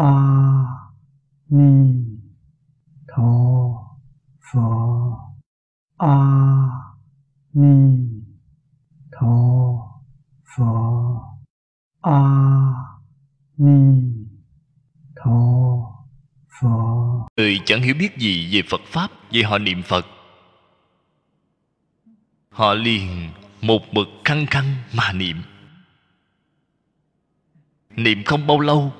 a ni tho pho a ni tho pho a ni tho pho người chẳng hiểu biết gì về phật pháp vậy họ niệm phật. Họ liền một mực khăng khăng mà niệm. Niệm không bao lâu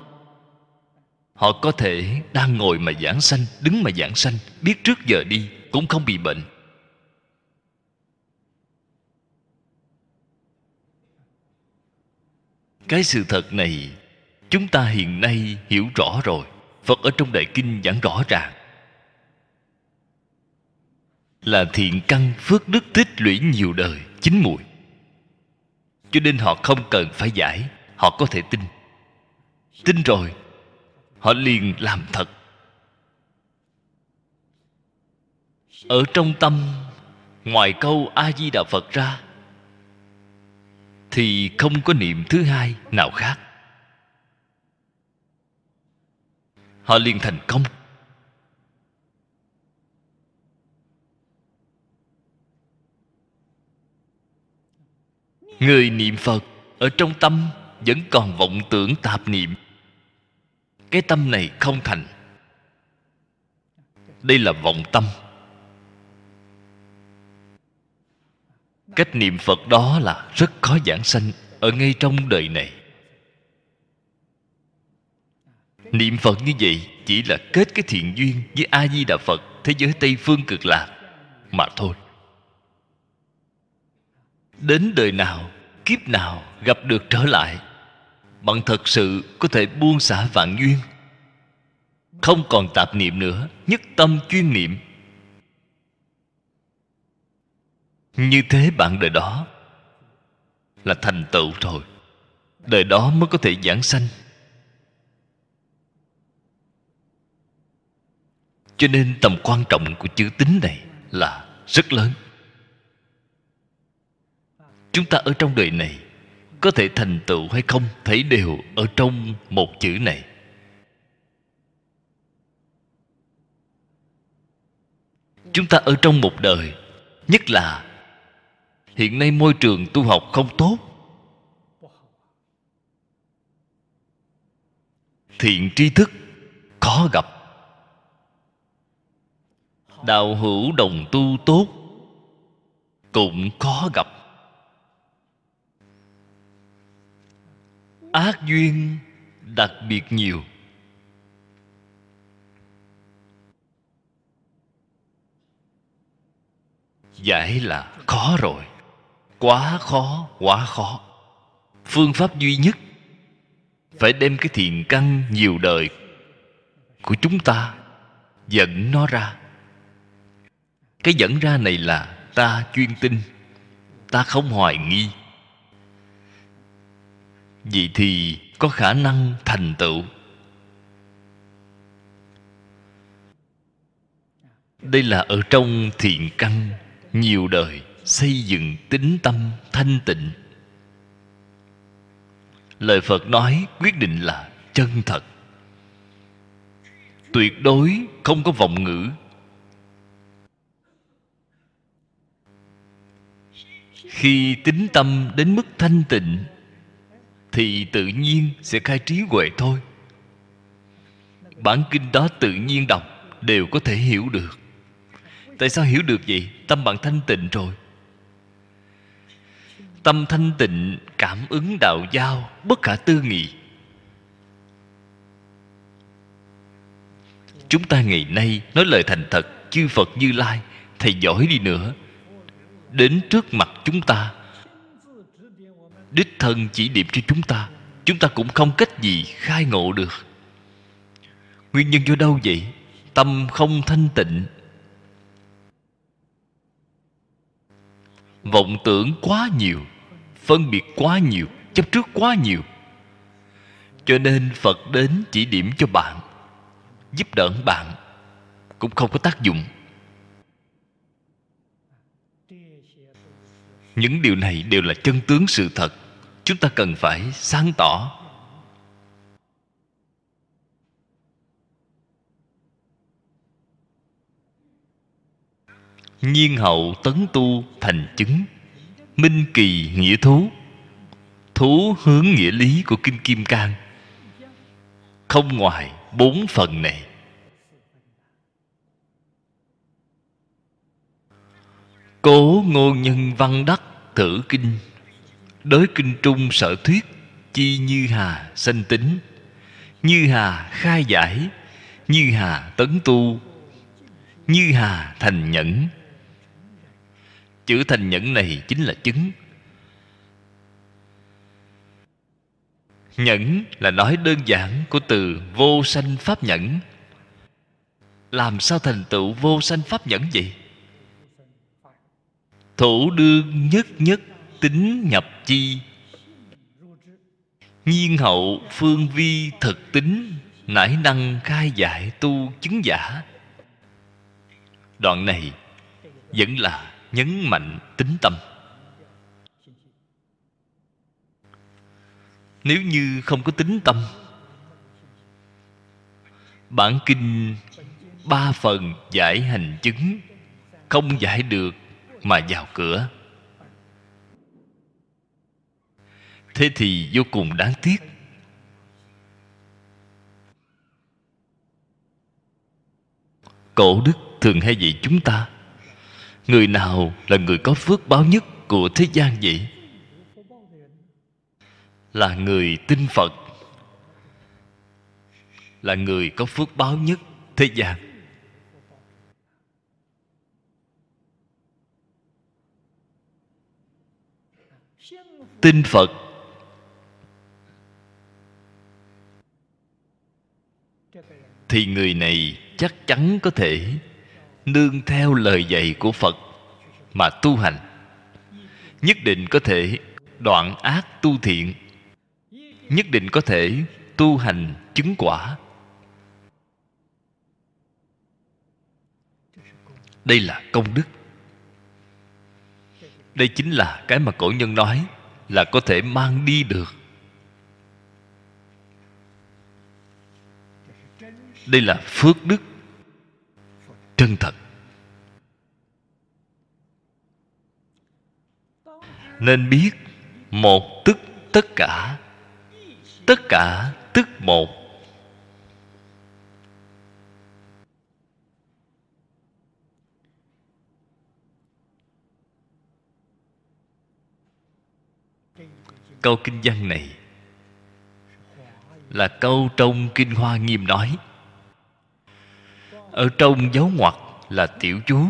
họ có thể đang ngồi mà giảng sanh, đứng mà giảng sanh, biết trước giờ đi, cũng không bị bệnh. Cái sự thật này, chúng ta hiện nay hiểu rõ rồi. Phật ở trong đại kinh giảng rõ ràng. Là thiện căn phước đức tích lũy nhiều đời, chín mùi cho nên họ không cần phải giải, họ có thể tin. Tin rồi họ liền làm thật. Ở trong tâm, ngoài câu a di đà phật ra, thì không có niệm thứ hai nào khác. Họ liền thành công. Người niệm phật ở trong tâm vẫn còn vọng tưởng tạp niệm cái tâm này không thành. Đây là vọng tâm. Cách niệm phật đó là rất khó giảng sanh ở ngay trong đời này. Niệm phật như vậy chỉ là kết cái thiện duyên với a di đà phật thế giới tây phương cực lạc mà thôi. Đến đời nào, kiếp nào gặp được trở lại bạn thật sự có thể buông xả vạn duyên. Không còn tạp niệm nữa, nhất tâm chuyên niệm. Như thế bạn đời đó là thành tựu rồi. Đời đó mới có thể giảng sanh. Cho nên tầm quan trọng của chữ tính này là rất lớn. Chúng ta ở trong đời này có thể thành tựu hay không, thấy đều ở trong một chữ này. Chúng ta ở trong một đời, nhất là hiện nay môi trường tu học không tốt. Thiện tri thức khó gặp. Đạo hữu đồng tu tốt cũng khó gặp. Ác duyên đặc biệt nhiều. Giải là khó rồi. Quá khó quá khó. Phương pháp duy nhất, phải đem cái thiền căn nhiều đời của chúng ta dẫn nó ra. Cái dẫn ra này là ta chuyên tin ta không hoài nghi vậy thì có khả năng thành tựu. Đây là ở trong thiện căn, nhiều đời xây dựng tính tâm thanh tịnh. Lời phật nói quyết định là chân thật. Tuyệt đối không có vọng ngữ. Khi tính tâm đến mức thanh tịnh thì tự nhiên sẽ khai trí huệ thôi. Bản kinh đó tự nhiên đọc đều có thể hiểu được. Tại sao hiểu được vậy? Tâm bạn thanh tịnh rồi. Tâm thanh tịnh cảm ứng đạo giao bất khả tư nghị. Chúng ta ngày nay nói lời thành thật, chư phật như lai, thầy giỏi đi nữa. Đến trước mặt chúng ta đích thân chỉ điểm cho chúng ta chúng ta cũng không cách gì khai ngộ được. Nguyên nhân do đâu vậy? Tâm không thanh tịnh. Vọng tưởng quá nhiều, phân biệt quá nhiều, chấp trước quá nhiều. Cho nên phật đến chỉ điểm cho bạn, giúp đỡ bạn, cũng không có tác dụng. Những điều này đều là chân tướng sự thật chúng ta cần phải sáng tỏ. Nhiên hậu tấn tu thành chứng, minh kỳ nghĩa thú thú hướng nghĩa lý của kinh kim cang. Không ngoài bốn phần này. Cố ngôn nhân văn đắc thử kinh đối kinh trung sở thuyết chi như hà sanh tính. Như hà khai giải. Như hà tấn tu. Như hà thành nhẫn. Chữ thành nhẫn này chính là chứng. Nhẫn là nói đơn giản của từ vô sanh pháp nhẫn. Làm sao thành tựu vô sanh pháp nhẫn vậy? Thủ đương nhất nhất tính nhập chi. Nhiên hậu phương vi thực tính, nải năng khai giải tu chứng giả. Đoạn này vẫn là nhấn mạnh tính tâm. Nếu như không có tính tâm, bản kinh ba phần giải hành chứng không giải được mà vào cửa. Thế thì vô cùng đáng tiếc. Cổ đức thường hay dạy chúng ta, người nào là người có phước báo nhất của thế gian vậy? Là người tin phật, là người có phước báo nhất thế gian. Tin phật thì người này chắc chắn có thể nương theo lời dạy của phật mà tu hành. Nhất định có thể đoạn ác tu thiện. Nhất định có thể tu hành chứng quả. Đây là công đức. Đây chính là cái mà cổ nhân nói là có thể mang đi được. Đây là phước đức chân thật. Nên biết một tức tất cả tất cả tức một. Câu kinh văn này là câu trong kinh hoa nghiêm nói ở trong dấu ngoặc là tiểu chú.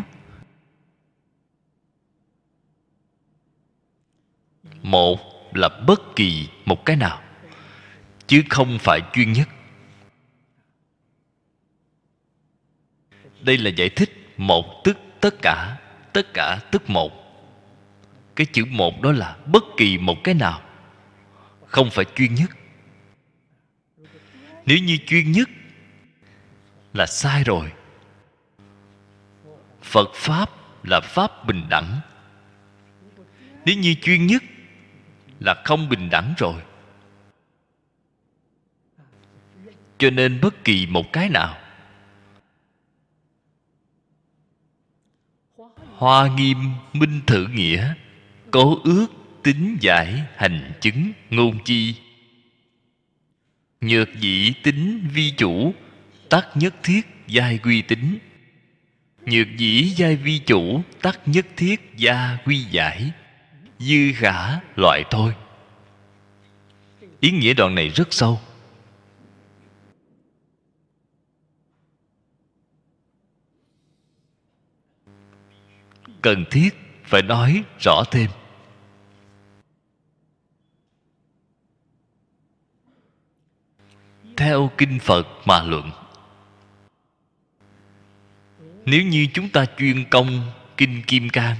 Một là bất kỳ một cái nào, chứ không phải chuyên nhất. Đây là giải thích một tức tất cả tất cả tức một. Cái chữ một đó là bất kỳ một cái nào, không phải chuyên nhất. Nếu như chuyên nhất là sai rồi phật pháp là pháp bình đẳng. Nếu như chuyên nhất là không bình đẳng rồi. Cho nên bất kỳ một cái nào, hoa nghiêm minh thử nghĩa, cố ước tính giải hành chứng ngôn chi, nhược dị tính vi chủ, tắc nhất thiết giai quy tính nhược dĩ giai vi chủ, tắc nhất thiết gia quy giải. Dư khả loại thôi. Ý nghĩa đoạn này rất sâu. Cần thiết phải nói rõ thêm. Theo kinh phật mà luận nếu như chúng ta chuyên công kinh kim cang,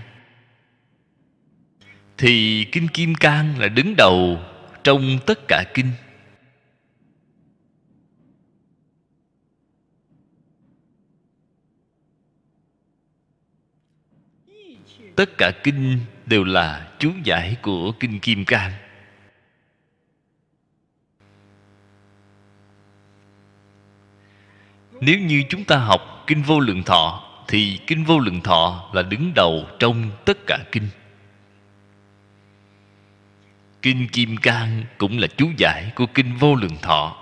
thì kinh kim cang là đứng đầu trong tất cả kinh. Tất cả kinh đều là chú giải của kinh kim cang. Nếu như chúng ta học kinh vô lượng thọ, thì kinh vô lượng thọ là đứng đầu trong tất cả kinh. Kinh kim cang cũng là chú giải của kinh vô lượng thọ.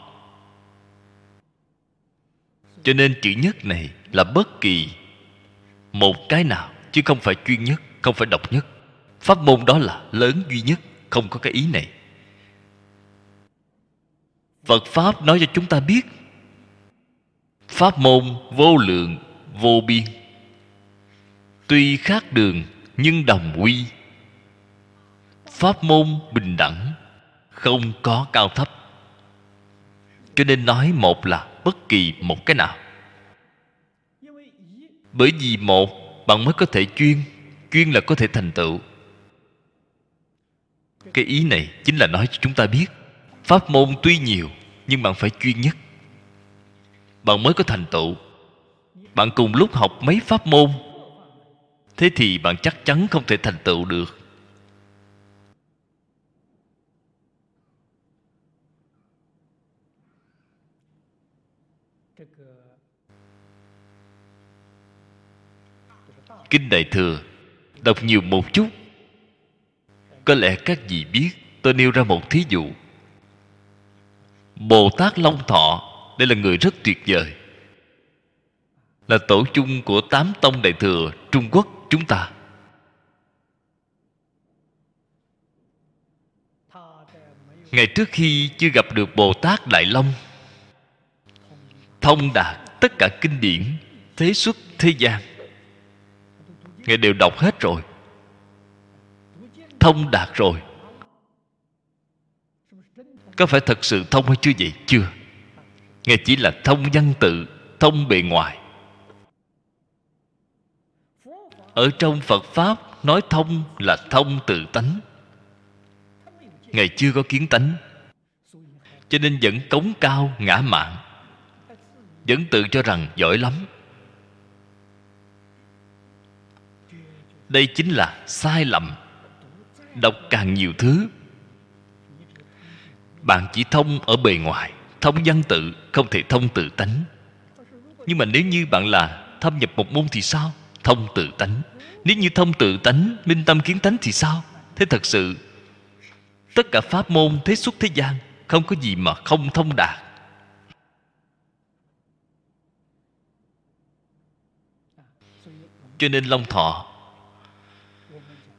Cho nên chữ nhất này là bất kỳ một cái nào, chứ không phải chuyên nhất, không phải độc nhất. Pháp môn đó là lớn duy nhất, không có cái ý này. Phật pháp nói cho chúng ta biết pháp môn vô lượng, vô biên. Tuy khác đường, nhưng đồng quy. Pháp môn bình đẳng, không có cao thấp. Cho nên nói một là bất kỳ một cái nào. Bởi vì một, bạn mới có thể chuyên chuyên là có thể thành tựu. Cái ý này chính là nói cho chúng ta biết, pháp môn tuy nhiều, nhưng bạn phải chuyên nhất bạn mới có thành tựu. Bạn cùng lúc học mấy pháp môn. Thế thì bạn chắc chắn không thể thành tựu được. Kinh đại thừa, đọc nhiều một chút. Có lẽ các vị biết, tôi nêu ra một thí dụ. Bồ tát long thọ đây là người rất tuyệt vời. Là tổ chung của tám tông đại thừa trung quốc chúng ta. Ngày trước khi chưa gặp được bồ tát đại long, thông đạt tất cả kinh điển thế xuất thế gian. Ngài đều đọc hết rồi, thông đạt rồi. Có phải thật sự thông hay chưa vậy? Chưa nghe chỉ là thông văn tự, thông bề ngoài. Ở trong phật pháp, nói thông là thông tự tánh. Ngài chưa có kiến tánh, cho nên vẫn cống cao ngã mạn, vẫn tự cho rằng giỏi lắm. Đây chính là sai lầm, đọc càng nhiều thứ. Bạn chỉ thông ở bề ngoài thông văn tự không thể thông tự tánh. Nhưng mà nếu như bạn là thâm nhập một môn thì sao? Thông tự tánh. Nếu như thông tự tánh, minh tâm kiến tánh thì sao? Thế thật sự, tất cả pháp môn thế xuất thế gian không có gì mà không thông đạt. Cho nên long thọ,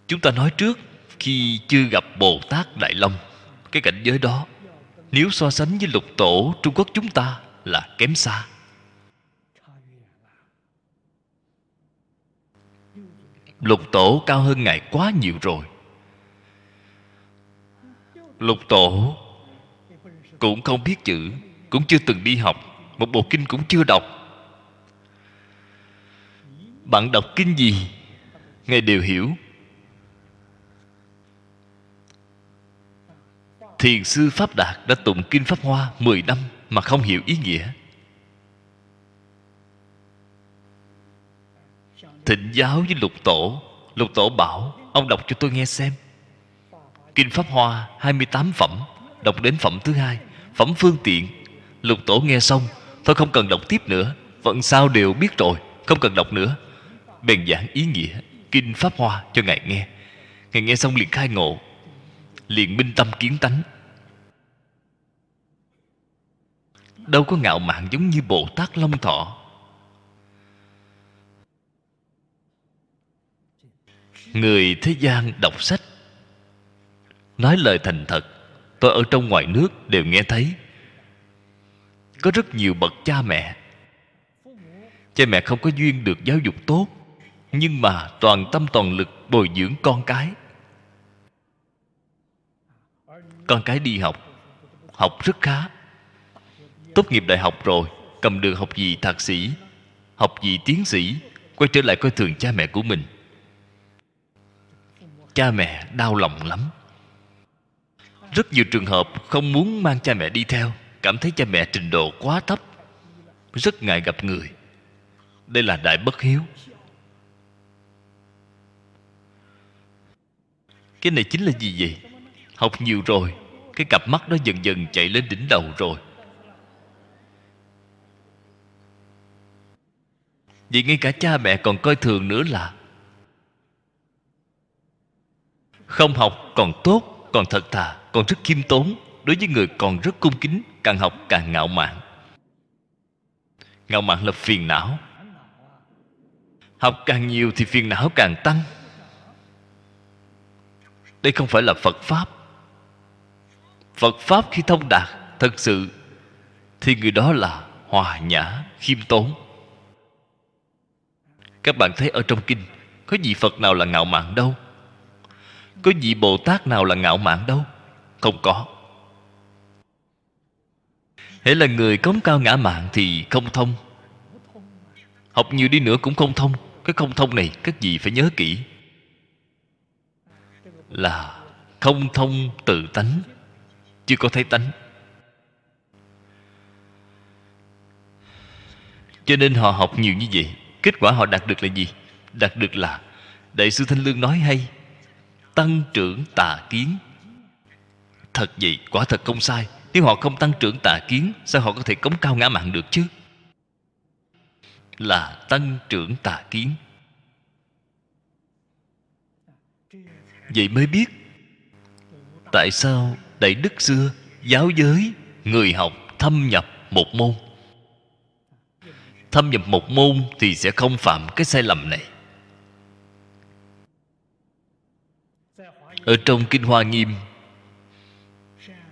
chúng ta nói trước khi chưa gặp bồ tát đại long, cái cảnh giới đó nếu so sánh với lục tổ, trung quốc chúng ta là kém xa. Lục tổ cao hơn ngài quá nhiều rồi. Lục tổ cũng không biết chữ, cũng chưa từng đi học, một bộ kinh cũng chưa đọc. Bạn đọc kinh gì, ngài đều hiểu. Thiền sư pháp đạt đã tụng kinh pháp hoa 10 năm mà không hiểu ý nghĩa. Thịnh giáo với lục tổ. Lục tổ bảo, ông đọc cho tôi nghe xem. Kinh pháp hoa 28 phẩm, đọc đến phẩm thứ hai, phẩm phương tiện. Lục tổ nghe xong, thôi không cần đọc tiếp nữa vẫn sao đều biết rồi, không cần đọc nữa. Bèn giảng ý nghĩa kinh pháp hoa cho ngài nghe. Ngài nghe xong liền khai ngộ liền minh tâm kiến tánh. Đâu có ngạo mạn giống như bồ tát long thọ. Người thế gian đọc sách, nói lời thành thật, tôi ở trong ngoài nước đều nghe thấy. Có rất nhiều bậc cha mẹ. Cha mẹ không có duyên được giáo dục tốt, nhưng mà toàn tâm toàn lực bồi dưỡng con cái. Con cái đi học. Học rất khá. Tốt nghiệp đại học rồi, cầm được học gì thạc sĩ, học gì tiến sĩ, quay trở lại coi thường cha mẹ của mình. Cha mẹ đau lòng lắm. Rất nhiều trường hợp không muốn mang cha mẹ đi theo, cảm thấy cha mẹ trình độ quá thấp. Rất ngại gặp người. Đây là đại bất hiếu. Cái này chính là gì vậy? Học nhiều rồi, cái cặp mắt đó dần dần chạy lên đỉnh đầu rồi. Vì ngay cả cha mẹ còn coi thường nữa là không học còn tốt, còn thật thà, còn rất khiêm tốn, đối với người còn rất cung kính, càng học càng ngạo mạn. Ngạo mạn là phiền não. Học càng nhiều thì phiền não càng tăng. Đây không phải là phật pháp phật pháp khi thông đạt thật sự, thì người đó là hòa nhã khiêm tốn. Các bạn thấy ở trong kinh, có vị phật nào là ngạo mạn đâu? Có vị bồ tát nào là ngạo mạn đâu? Không có. Hễ là người cống cao ngã mạn thì không thông. Học nhiều đi nữa cũng không thông. Cái không thông này, các vị phải nhớ kỹ. Là không thông tự tánh chưa có thấy tánh. Cho nên họ học nhiều như vậy, kết quả họ đạt được là gì? Đạt được là đại sư thanh lương nói hay, tăng trưởng tà kiến. Thật vậy, quả thật không sai. Nếu họ không tăng trưởng tà kiến, sao họ có thể cống cao ngã mạng được chứ? Là tăng trưởng tà kiến. Vậy mới biết tại sao đại đức xưa, giáo giới, người học thâm nhập một môn. Thâm nhập một môn thì sẽ không phạm cái sai lầm này. Ở trong kinh hoa nghiêm,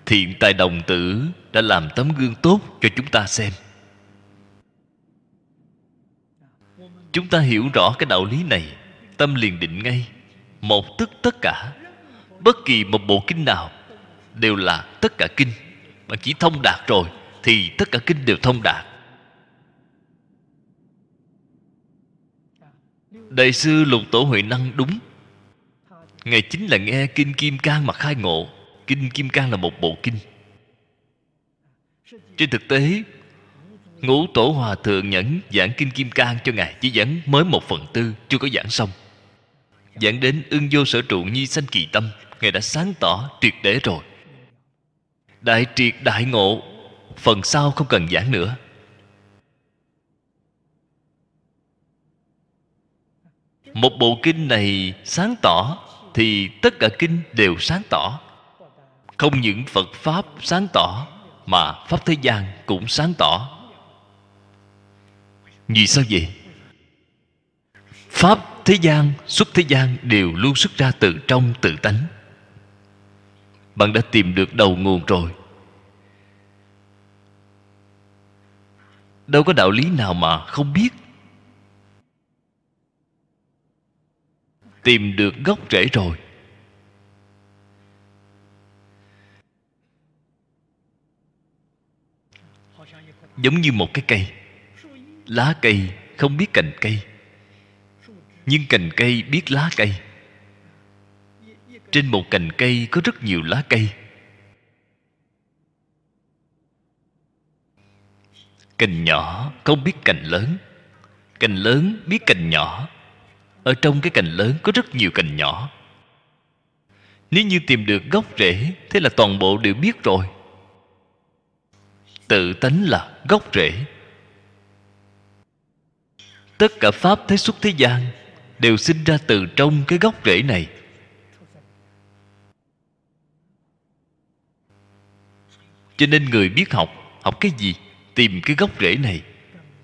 thiện tài đồng tử đã làm tấm gương tốt cho chúng ta xem. Chúng ta hiểu rõ cái đạo lý này, tâm liền định ngay một tức tất cả. Bất kỳ một bộ kinh nào đều là tất cả kinh. Mà chỉ thông đạt rồi thì tất cả kinh đều thông đạt. Đại sư lục tổ huệ năng đúng. Ngài chính là nghe kinh kim cang mà khai ngộ. Kinh kim cang là một bộ kinh. Trên thực tế, ngũ tổ hòa thượng nhẫn giảng kinh kim cang cho ngài chỉ giảng mới một phần tư, chưa có giảng xong. Giảng đến ưng vô sở trụ nhi sanh kỳ tâm, ngài đã sáng tỏ triệt để rồi đại triệt đại ngộ, phần sau không cần giảng nữa. Một bộ kinh này sáng tỏ thì tất cả kinh đều sáng tỏ. Không những phật pháp sáng tỏ, mà pháp thế gian cũng sáng tỏ. Vì sao vậy? Pháp thế gian, xuất thế gian đều luôn xuất ra từ trong tự tánh bạn đã tìm được đầu nguồn rồi. Đâu có đạo lý nào mà không biết. Tìm được gốc rễ rồi. Giống như một cái cây. Lá cây không biết cành cây. Nhưng cành cây biết lá cây trên một cành cây có rất nhiều lá cây. Cành nhỏ không biết cành lớn. Cành lớn biết cành nhỏ. Ở trong cái cành lớn có rất nhiều cành nhỏ. Nếu như tìm được gốc rễ, thế là toàn bộ đều biết rồi. Tự tánh là gốc rễ. Tất cả pháp thế xuất thế gian đều sinh ra từ trong cái gốc rễ này. Cho nên người biết học học cái gì? Tìm cái gốc rễ này.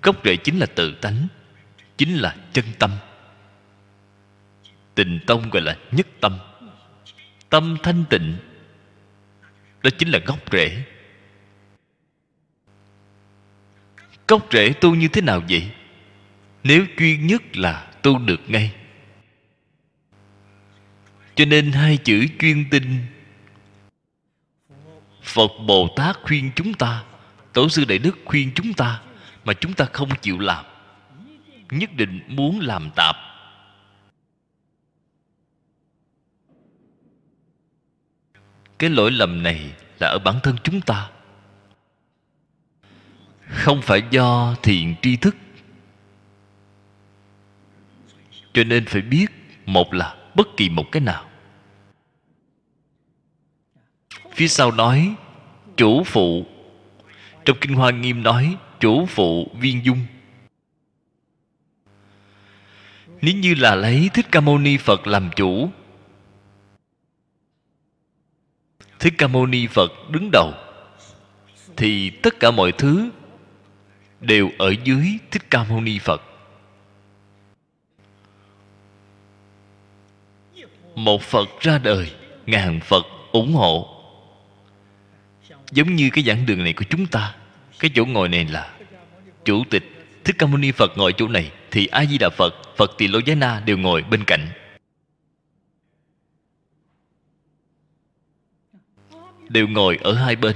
Gốc rễ chính là tự tánh, chính là chân tâm. Tình tông gọi là nhất tâm. Tâm thanh tịnh, Đó chính là gốc rễ. Gốc rễ tu như thế nào vậy? Nếu chuyên nhất là tu được ngay. Cho nên hai chữ chuyên tinh Phật Bồ Tát khuyên chúng ta, Tổ sư Đại Đức khuyên chúng ta Mà chúng ta không chịu làm, Nhất định muốn làm tạp. Cái lỗi lầm này là ở bản thân chúng ta. Không phải do thiện tri thức. Cho nên phải biết một là bất kỳ một cái nào phía sau nói, chủ phụ. Trong kinh hoa nghiêm nói, chủ phụ viên dung. Nếu như là lấy thích ca mâu ni phật làm chủ, thích ca mâu ni phật đứng đầu, thì tất cả mọi thứ đều ở dưới thích ca mâu ni phật. Một phật ra đời, ngàn phật ủng hộ giống như cái giảng đường này của chúng ta. Cái chỗ ngồi này là chủ tịch thích ca mâu ni phật ngồi chỗ này, thì a di đà phật phật tỳ lô giá na đều ngồi bên cạnh. Đều ngồi ở hai bên.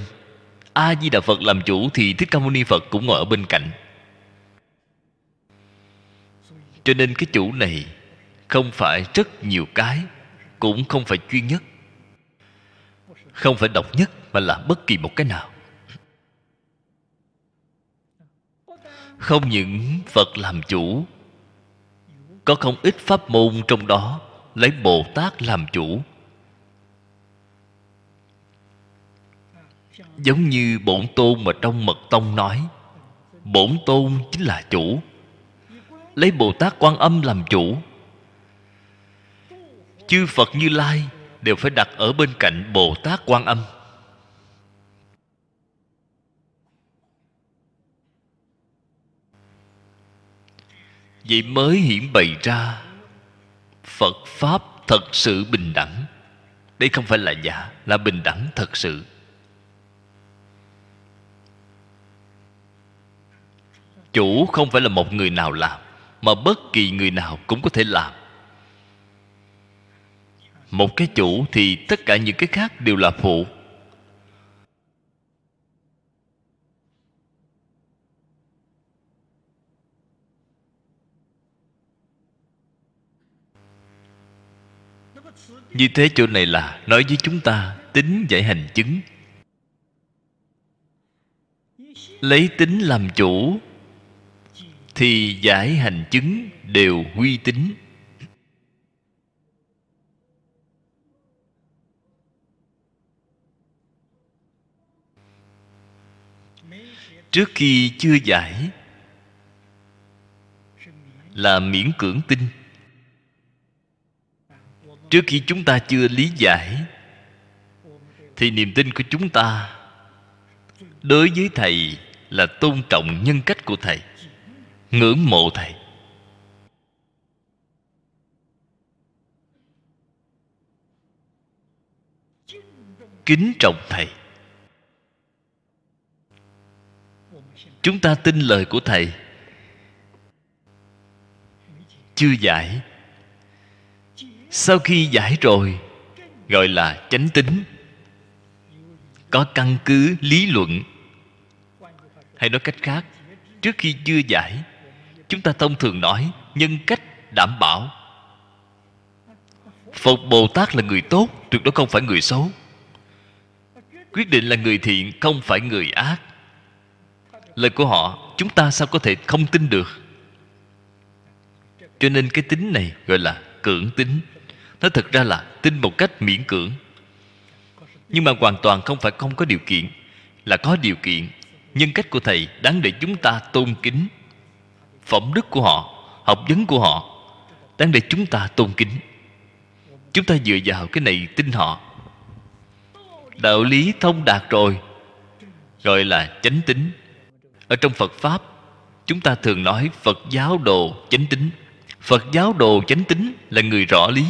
A di đà phật làm chủ thì thích ca mâu ni phật cũng ngồi ở bên cạnh. Cho nên cái chủ này không phải rất nhiều cái, cũng không phải chuyên nhất không phải độc nhất, mà là bất kỳ một cái nào. Không những phật làm chủ, có không ít pháp môn trong đó lấy bồ tát làm chủ. Giống như bổn tôn mà trong mật tông nói, bổn tôn chính là chủ. Lấy bồ tát quan âm làm chủ. Chư phật như lai đều phải đặt ở bên cạnh bồ tát quan âm. Vậy mới hiển bày ra, phật pháp thật sự bình đẳng. Đây không phải là giả, là bình đẳng thật sự. Chủ không phải là một người nào làm, mà bất kỳ người nào cũng có thể làm một cái chủ thì tất cả những cái khác đều là phụ. Như thế chỗ này là nói với chúng ta tính giải hành chứng. Lấy tính làm chủ thì giải hành chứng đều huy tính trước khi chưa giải, là miễn cưỡng tin. Trước khi chúng ta chưa lý giải, thì niềm tin của chúng ta đối với thầy là tôn trọng nhân cách của thầy, ngưỡng mộ thầy. Kính trọng thầy. Chúng ta tin lời của thầy. Chưa giải. Sau khi giải rồi, gọi là chánh tính có căn cứ, lý luận. Hay nói cách khác, trước khi chưa giải, chúng ta thông thường nói nhân cách đảm bảo. Phật bồ tát là người tốt, tuyệt đối không phải người xấu. Quyết định là người thiện, không phải người ác lời của họ, chúng ta sao có thể không tin được? Cho nên cái tính này gọi là cưỡng tính nó thực ra là tin một cách miễn cưỡng. Nhưng mà hoàn toàn không phải không có điều kiện. Là có điều kiện, nhân cách của thầy đáng để chúng ta tôn kính. Phẩm đức của họ, học vấn của họ, đáng để chúng ta tôn kính. Chúng ta dựa vào cái này tin họ. Đạo lý thông đạt rồi, gọi là chánh tính ở trong phật pháp, chúng ta thường nói phật giáo đồ chánh tính. Phật giáo đồ chánh tính là người rõ lý.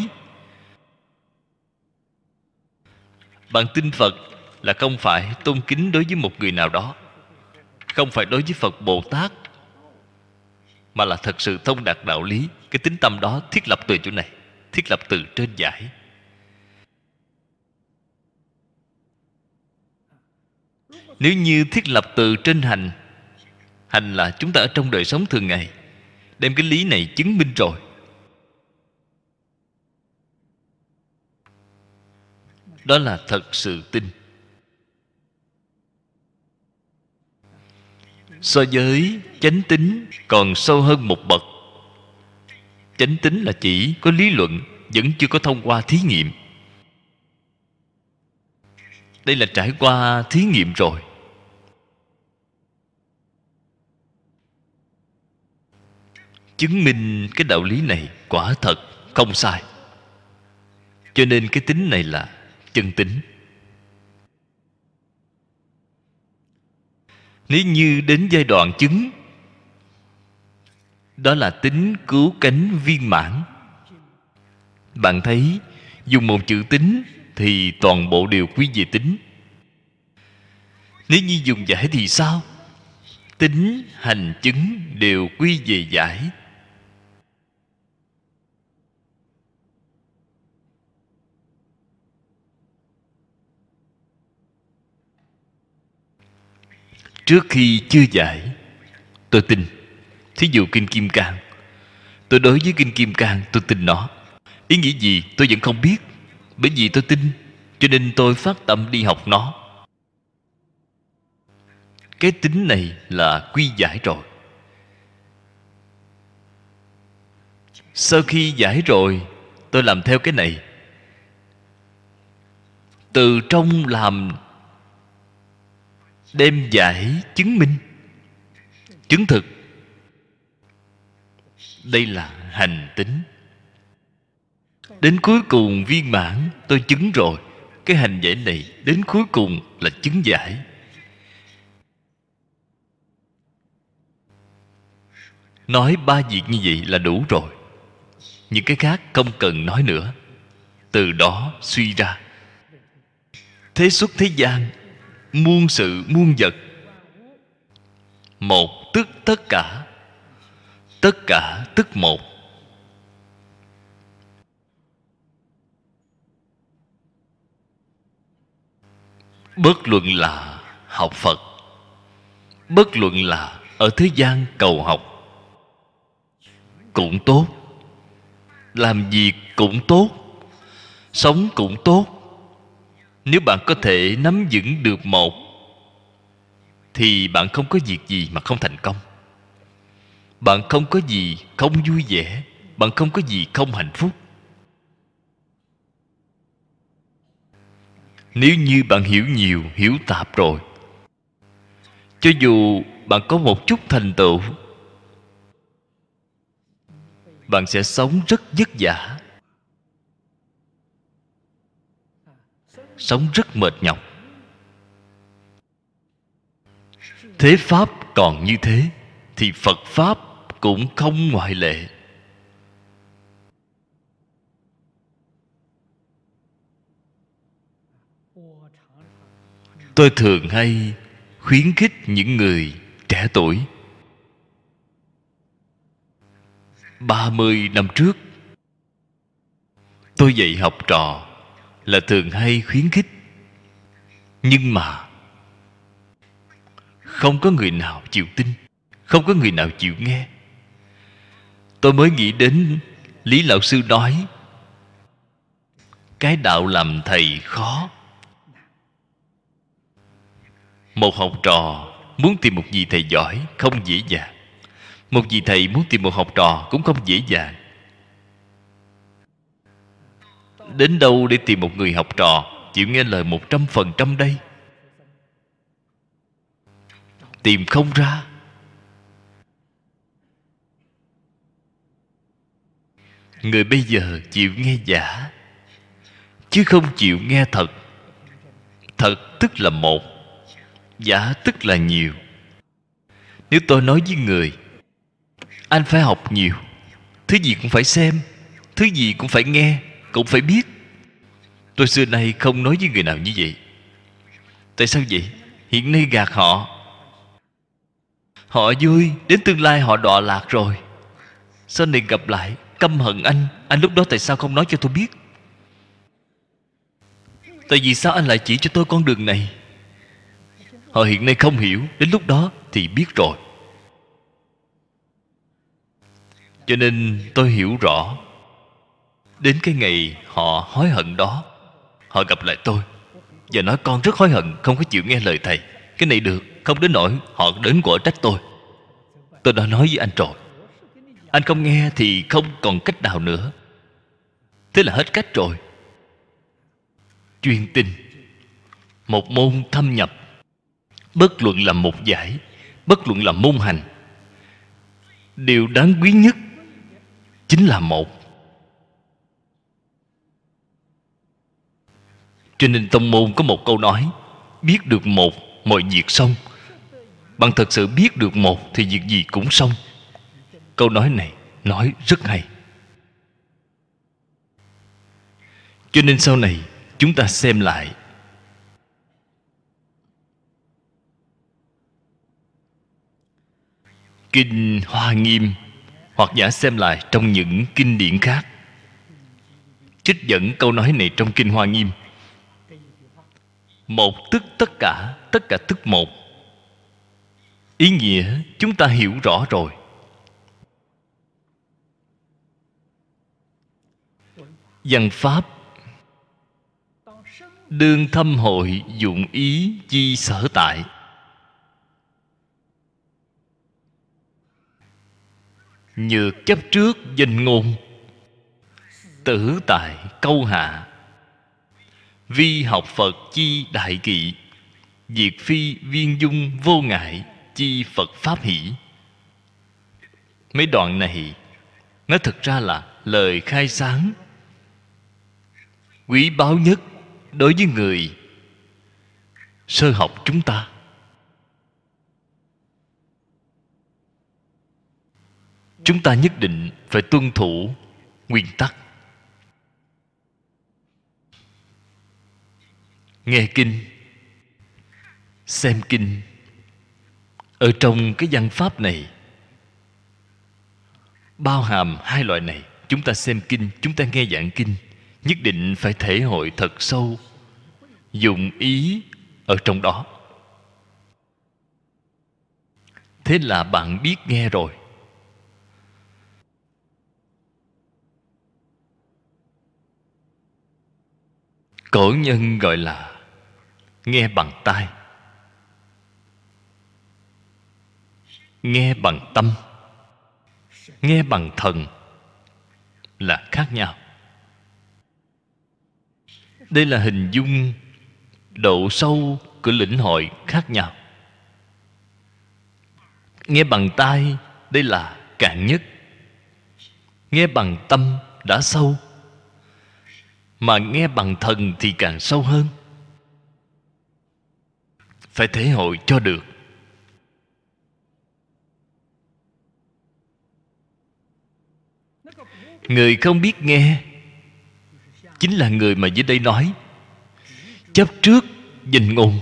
Bạn tin phật là không phải tôn kính đối với một người nào đó, không phải đối với phật bồ tát, mà là thật sự thông đạt đạo lý. Cái tính tâm đó thiết lập từ chỗ này, thiết lập từ trên giải. Nếu như thiết lập từ trên hành hành là chúng ta ở trong đời sống thường ngày. Đem cái lý này chứng minh rồi. Đó là thật sự tin. So với chánh tính còn sâu hơn một bậc. Chánh tính là chỉ có lý luận, vẫn chưa có thông qua thí nghiệm. Đây là trải qua thí nghiệm rồi. Chứng minh cái đạo lý này quả thật không sai. Cho nên cái tính này là chân tính. Nếu như đến giai đoạn chứng, đó là tính cứu cánh viên mãn. Bạn thấy, dùng một chữ tính thì toàn bộ đều quy về tính. Nếu như dùng giải thì sao? Tính, hành, chứng đều quy về giải. Trước khi chưa giải, tôi tin. Thí dụ kinh kim cang. Tôi đối với kinh kim cang, tôi tin nó. Ý nghĩa gì, tôi vẫn không biết. Bởi vì tôi tin, cho nên tôi phát tâm đi học nó. Cái tính này là quy giải rồi. Sau khi giải rồi, tôi làm theo cái này. Từ trong làm đem giải chứng minh. Chứng thực. Đây là hành tính. Đến cuối cùng viên mãn, tôi chứng rồi. Cái hành giải này đến cuối cùng là chứng giải. Nói ba việc như vậy là đủ rồi. Những cái khác không cần nói nữa. Từ đó suy ra. Thế xuất thế gian muôn sự muôn vật. Một tức tất cả tất cả tức một. Bất luận là học phật, bất luận là ở thế gian cầu học, cũng tốt. Làm việc cũng tốt, sống cũng tốt nếu bạn có thể nắm vững được một, thì bạn không có việc gì mà không thành công. Bạn không có gì không vui vẻ, bạn không có gì không hạnh phúc. Nếu như bạn hiểu nhiều, hiểu tạp rồi, cho dù bạn có một chút thành tựu, bạn sẽ sống rất vất vả. Sống rất mệt nhọc. Thế pháp còn như thế, thì phật pháp cũng không ngoại lệ. Tôi thường hay khuyến khích những người trẻ tuổi. 30 năm trước, Tôi dạy học trò là thường hay khuyến khích. Nhưng mà, Không có người nào chịu tin, Không có người nào chịu nghe. Tôi mới nghĩ đến Lý Lão Sư nói, Cái đạo làm thầy khó. Một học trò Muốn tìm một vị thầy giỏi Không dễ dàng. Một vị thầy muốn tìm một học trò cũng không dễ dàng. Đến đâu để tìm một người học trò, chịu nghe lời một trăm phần trăm đây? Tìm không ra. Người bây giờ chịu nghe giả, chứ không chịu nghe thật. Thật tức là một, giả tức là nhiều. Nếu tôi nói với người, anh phải học nhiều, thứ gì cũng phải xem, thứ gì cũng phải nghe cũng phải biết, tôi xưa nay không nói với người nào như vậy. Tại sao vậy? Hiện nay gạt họ. Họ vui, đến tương lai họ đọa lạc rồi. Sau này gặp lại, căm hận anh. Anh lúc đó tại sao không nói cho tôi biết? Tại vì sao anh lại chỉ cho tôi con đường này? Họ hiện nay không hiểu, đến lúc đó thì biết rồi. Cho nên tôi hiểu rõ đến cái ngày họ hối hận đó, họ gặp lại tôi. Và nói con rất hối hận, không có chịu nghe lời thầy. Cái này được, không đến nỗi họ đến quả trách tôi. Tôi đã nói với anh rồi. Anh không nghe thì không còn cách nào nữa. Thế là hết cách rồi. Chuyên tin. Một môn thâm nhập. Bất luận là một giải, bất luận là môn hành. Điều đáng quý nhất chính là một. Cho nên tông môn có một câu nói, biết được một, mọi việc xong. Bạn thật sự biết được một thì việc gì cũng xong. Câu nói này, nói rất hay. Cho nên sau này, chúng ta xem lại. Kinh hoa nghiêm, hoặc giả xem lại trong những kinh điển khác. Trích dẫn câu nói này trong kinh hoa nghiêm một tức tất cả tất cả tức một. Ý nghĩa chúng ta hiểu rõ rồi. Văn pháp. Đương thâm hội dụng ý chi sở tại. Nhược chấp trước danh ngôn. Tử tại câu hạ vi học phật chi đại kỵ, diệt phi viên dung vô ngại chi phật pháp hỷ. Mấy đoạn này, nó thực ra là lời khai sáng. Quý báu nhất đối với người, sơ học chúng ta. Chúng ta nhất định phải tuân thủ nguyên tắc. Nghe kinh. Xem kinh. Ở trong cái văn pháp này, bao hàm hai loại này. Chúng ta xem kinh, chúng ta nghe giảng kinh. Nhất định phải thể hội thật sâu dụng ý ở trong đó. Thế là bạn biết nghe rồi. Cổ nhân gọi là nghe bằng tai. Nghe bằng tâm. Nghe bằng thần là khác nhau. Đây là hình dung độ sâu của lĩnh hội khác nhau. Nghe bằng tai, đây là cạn nhất. Nghe bằng tâm đã sâu. Mà nghe bằng thần thì càng sâu hơn phải thể hội cho được. Người không biết nghe, chính là người mà dưới đây nói. Chấp trước dình ngôn,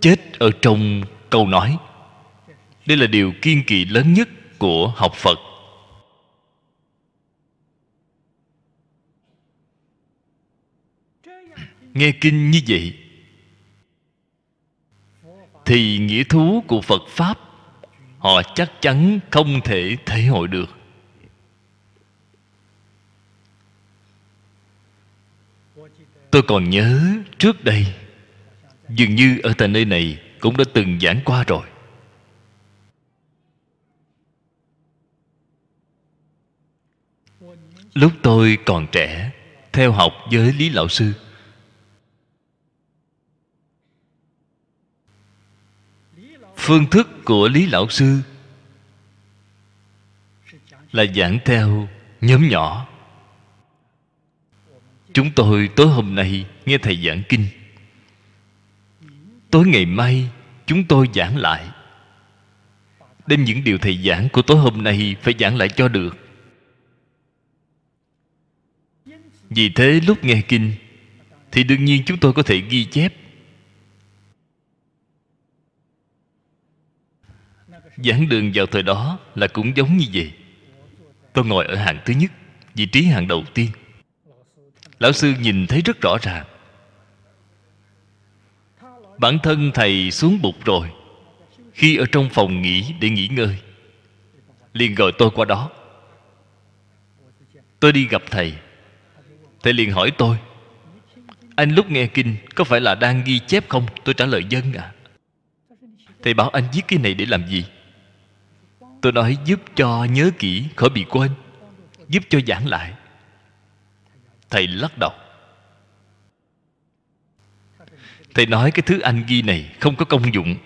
chết ở trong câu nói. Đây là điều kiên kỵ lớn nhất của học phật. Nghe kinh như vậy thì nghĩa thú của phật pháp, họ chắc chắn không thể thể hội được. Tôi còn nhớ trước đây, dường như ở tại nơi này cũng đã từng giảng qua rồi. Lúc tôi còn trẻ, theo học với lý lão sư phương thức của lý lão sư là giảng theo nhóm nhỏ. Chúng tôi tối hôm nay nghe thầy giảng kinh. Tối ngày mai, chúng tôi giảng lại. Đem những điều thầy giảng của tối hôm nay phải giảng lại cho được. Vì thế lúc nghe kinh, thì đương nhiên chúng tôi có thể ghi chép giảng đường vào thời đó là cũng giống như vậy. Tôi ngồi ở hàng thứ nhất, vị trí hàng đầu tiên. Lão sư nhìn thấy rất rõ ràng. Bản thân thầy xuống bục rồi. Khi ở trong phòng nghỉ để nghỉ ngơi, liền gọi tôi qua đó. Tôi đi gặp thầy. Thầy liền hỏi tôi, anh lúc nghe kinh có phải là đang ghi chép không? Tôi trả lời, dân à thầy bảo, anh viết cái này để làm gì? Tôi nói giúp cho nhớ kỹ, khỏi bị quên. Giúp cho giảng lại. Thầy lắc đầu. Thầy nói cái thứ anh ghi này không có công dụng.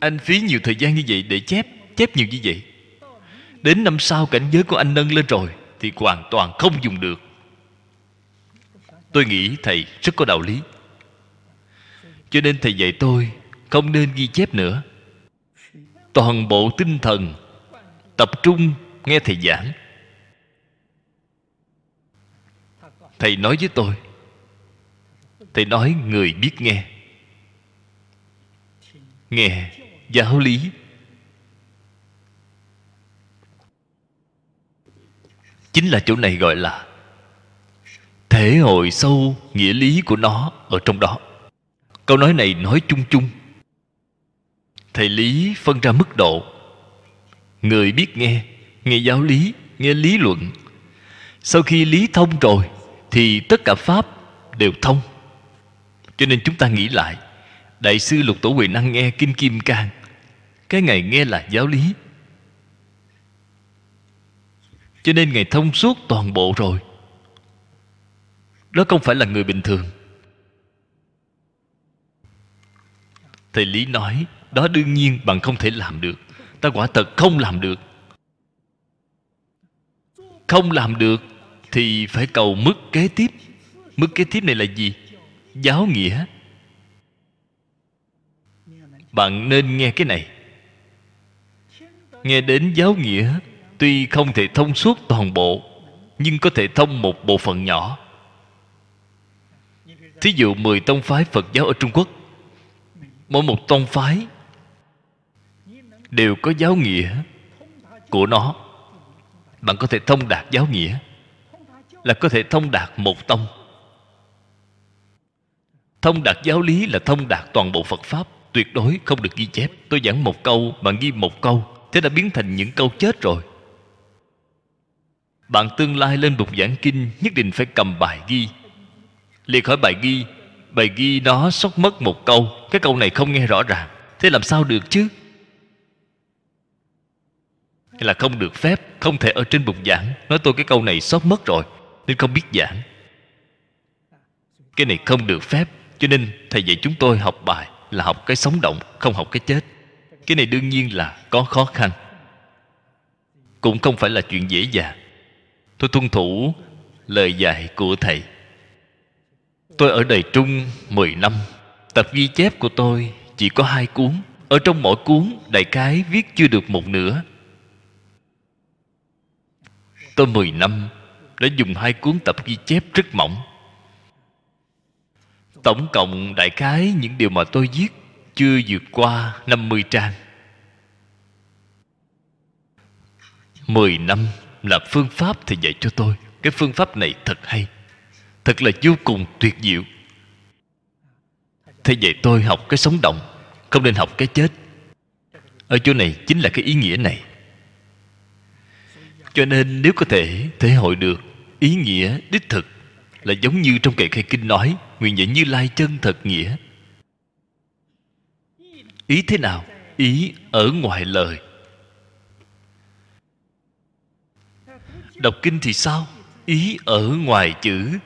Anh phí nhiều thời gian như vậy để chép chép nhiều như vậy. Đến năm sau cảnh giới của anh nâng lên rồi thì hoàn toàn không dùng được. Tôi nghĩ thầy rất có đạo lý. Cho nên thầy dạy tôi không nên ghi chép nữa toàn bộ tinh thần, tập trung nghe thầy giảng. Thầy nói với tôi, thầy nói người biết nghe. Nghe giáo lý. Chính là chỗ này gọi là thể hội sâu nghĩa lý của nó ở trong đó. Câu nói này nói chung chung thầy lý phân ra mức độ. Người biết nghe nghe giáo lý, nghe lý luận. Sau khi lý thông rồi, thì tất cả pháp đều thông. Cho nên chúng ta nghĩ lại, đại sư lục tổ huệ năng nghe kinh kim cang, cái ngày nghe là giáo lý. Cho nên ngài thông suốt toàn bộ rồi. Đó không phải là người bình thường. Thầy lý nói đó đương nhiên bạn không thể làm được. Ta quả thật không làm được. Không làm được thì phải cầu mức kế tiếp. Mức kế tiếp này là gì? Giáo nghĩa. Bạn nên nghe cái này. Nghe đến giáo nghĩa, tuy không thể thông suốt toàn bộ, nhưng có thể thông một bộ phận nhỏ. Thí dụ 10 tông phái phật giáo ở trung quốc. Mỗi một tông phái đều có giáo nghĩa của nó. Bạn có thể thông đạt giáo nghĩa là có thể thông đạt một tông. Thông đạt giáo lý là thông đạt toàn bộ phật pháp, tuyệt đối không được ghi chép. Tôi giảng một câu, bạn ghi một câu, thế đã biến thành những câu chết rồi. Bạn tương lai lên bục giảng kinh nhất định phải cầm bài ghi. Liệt khỏi bài ghi bài ghi nó sót mất một câu. Cái câu này không nghe rõ ràng. Thế làm sao được chứ? Hay là không được phép, không thể ở trên bục giảng. Nói tôi cái câu này sót mất rồi nên không biết giảng. Cái này không được phép, cho nên thầy dạy chúng tôi học bài là học cái sống động, không học cái chết. Cái này đương nhiên là có khó khăn. Cũng không phải là chuyện dễ dàng. Tôi tuân thủ lời dạy của thầy. Tôi ở đời trung 10 năm. Tập ghi chép của tôi chỉ có hai cuốn. Ở trong mỗi cuốn, đại cái viết chưa được một nửa tôi 10 năm đã dùng hai cuốn tập ghi chép rất mỏng. Tổng cộng đại khái những điều mà tôi viết chưa vượt qua 50 trang. 10 năm là phương pháp thầy dạy cho tôi. Cái phương pháp này thật hay, thật là vô cùng tuyệt diệu. Thầy dạy tôi học cái sống động, không nên học cái chết. Ở chỗ này chính là cái ý nghĩa này cho nên nếu có thể thể hội được, ý nghĩa, đích thực là giống như trong kệ khai kinh nói, nguyện dạy như lai chân thật nghĩa. Ý thế nào? Ý ở ngoài lời. Đọc kinh thì sao? Ý ở ngoài chữ.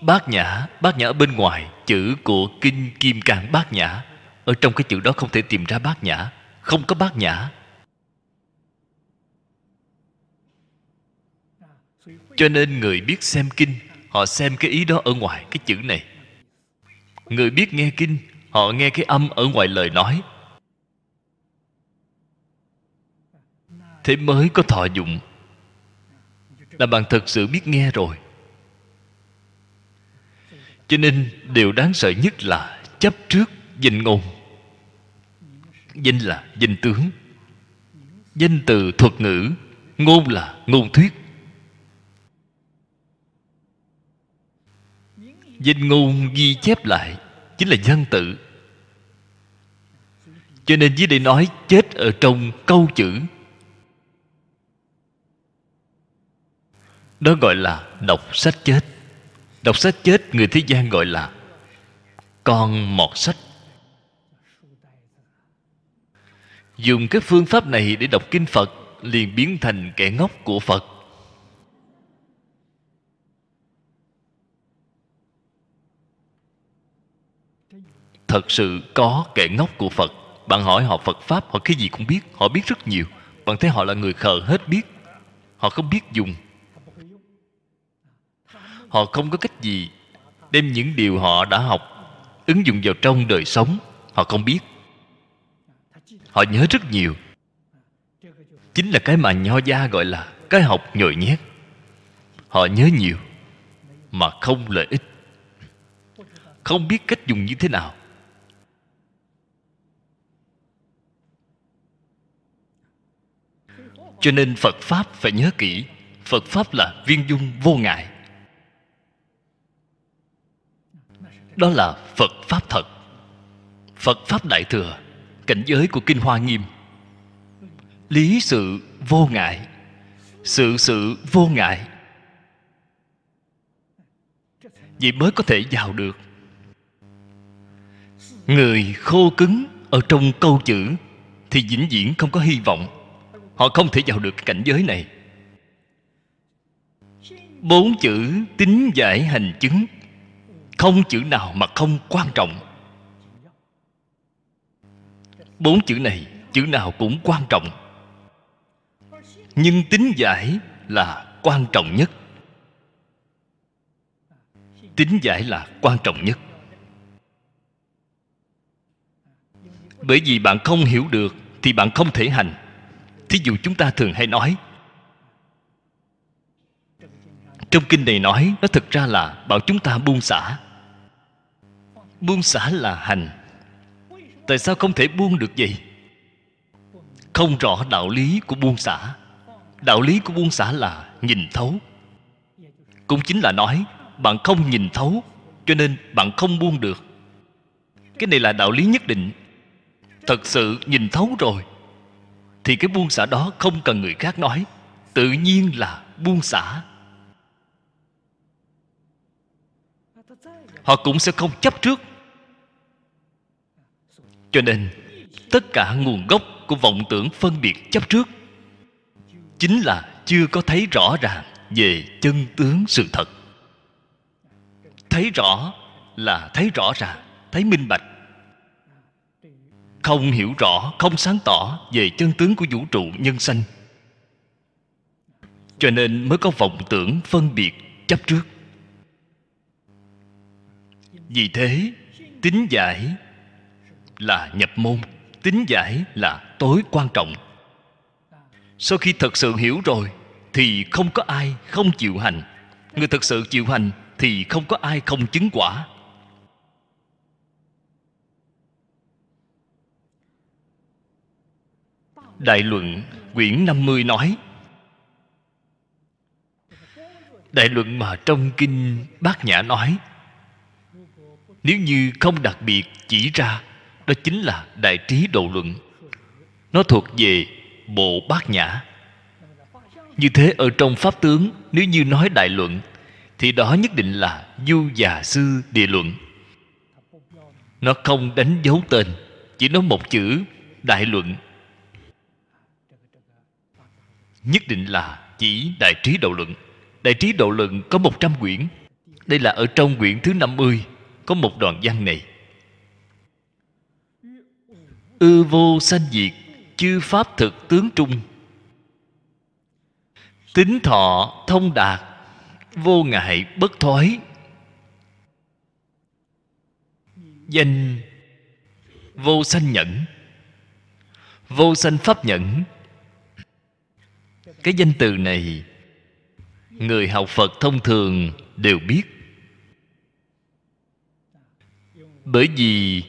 Bát nhã bát nhã ở bên ngoài, chữ của kinh kim cang bát nhã. Ở trong cái chữ đó không thể tìm ra bát nhã. Không có bát nhã. Cho nên người biết xem kinh, họ xem cái ý đó ở ngoài cái chữ này. Người biết nghe kinh, họ nghe cái âm ở ngoài lời nói. Thế mới có thọ dụng. Là bạn thật sự biết nghe rồi. Cho nên điều đáng sợ nhất là chấp trước danh ngôn. Danh là danh tướng. Danh từ thuật ngữ, ngôn là ngôn thuyết. Danh ngôn ghi chép lại, chính là văn tự. Cho nên dưới đây nói chết ở trong câu chữ. Đó gọi là đọc sách chết. Đọc sách chết, người thế gian gọi là con mọt sách. Dùng cái phương pháp này để đọc kinh phật, liền biến thành kẻ ngốc của phật. Thật sự có kẻ ngốc của phật. Bạn hỏi họ phật pháp, họ cái gì cũng biết, họ biết rất nhiều. Bạn thấy họ là người khờ hết biết. Họ không biết dùng. Họ không có cách gì đem những điều họ đã học ứng dụng vào trong đời sống. Họ không biết. Họ nhớ rất nhiều. Chính là cái mà nho gia gọi là cái học nhồi nhét. Họ nhớ nhiều mà không lợi ích. Không biết cách dùng như thế nào. Cho nên phật pháp phải nhớ kỹ, phật pháp là viên dung vô ngại. Đó là phật pháp thật. Phật pháp đại thừa, cảnh giới của kinh hoa nghiêm. Lý sự vô ngại, sự sự vô ngại. Vậy mới có thể vào được. Người khô cứng ở trong câu chữ thì vĩnh viễn không có hy vọng họ không thể vào được cảnh giới này. Bốn chữ tính giải hành chứng không chữ nào mà không quan trọng. Bốn chữ này chữ nào cũng quan trọng. Nhưng tính giải là quan trọng nhất. Tính giải là quan trọng nhất. Bởi vì bạn không hiểu được thì bạn không thể hành thí dụ chúng ta thường hay nói, trong kinh này nói, nó thực ra là bảo chúng ta buông xả. Buông xả là hành. Tại sao không thể buông được vậy? Không rõ đạo lý của buông xả. Đạo lý của buông xả là nhìn thấu. Cũng chính là nói, bạn không nhìn thấu, cho nên bạn không buông được. Cái này là đạo lý nhất định. Thật sự nhìn thấu rồi thì cái buông xả đó không cần người khác nói. Tự nhiên là buông xả. Họ cũng sẽ không chấp trước. Cho nên, tất cả nguồn gốc của vọng tưởng phân biệt chấp trước chính là chưa có thấy rõ ràng về chân tướng sự thật. Thấy rõ là thấy rõ ràng, thấy minh bạch không hiểu rõ, không sáng tỏ về chân tướng của vũ trụ nhân sanh. Cho nên mới có vọng tưởng phân biệt chấp trước. Vì thế tính giải là nhập môn tính giải là tối quan trọng. Sau khi thật sự hiểu rồi, thì không có ai không chịu hành. Người thật sự chịu hành thì không có ai không chứng quả. Đại luận quyển 50 nói, Đại luận mà trong kinh Bát Nhã nói, Nếu như không đặc biệt chỉ ra, Đó chính là Đại trí độ luận. Nó thuộc về Bộ Bát Nhã. Như thế ở trong Pháp tướng, Nếu như nói đại luận, Thì đó nhất định là Du già sư địa luận. Nó không đánh dấu tên, Chỉ nói một chữ, Đại luận nhất định là chỉ Đại Trí Độ Luận. Đại Trí Độ Luận có 100 quyển. Đây là ở trong quyển thứ 50 có một đoạn văn này. Ư vô sanh diệt, chư pháp thực tướng trung. Tính thọ thông đạt, vô ngại bất thoái. Danh vô sanh nhẫn vô sanh pháp nhẫn cái danh từ này, người học phật thông thường đều biết. Bởi vì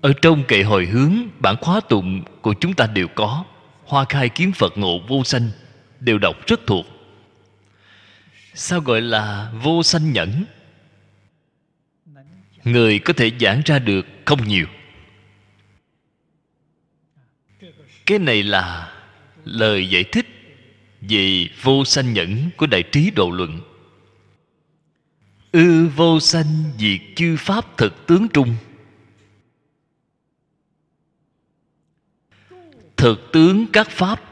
ở trong kệ hồi hướng, bản khóa tụng của chúng ta đều có. Hoa khai kiến phật ngộ vô sanh đều đọc rất thuộc. Sao gọi là vô sanh nhẫn? Người có thể giảng ra được không nhiều. Cái này là lời giải thích về vô sanh nhẫn của đại trí độ luận. Ư vô sanh diệt chư pháp thực tướng trung. Thực tướng các pháp.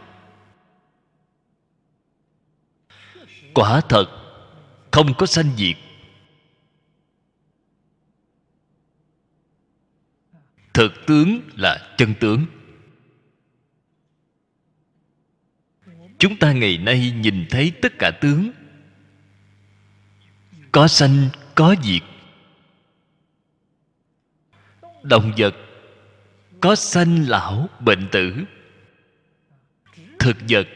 Quả thật, không có sanh diệt. Thực tướng là chân tướng. Chúng ta ngày nay nhìn thấy tất cả tướng. Có sanh, có diệt. Động vật, có sanh lão, bệnh tử. Thực vật,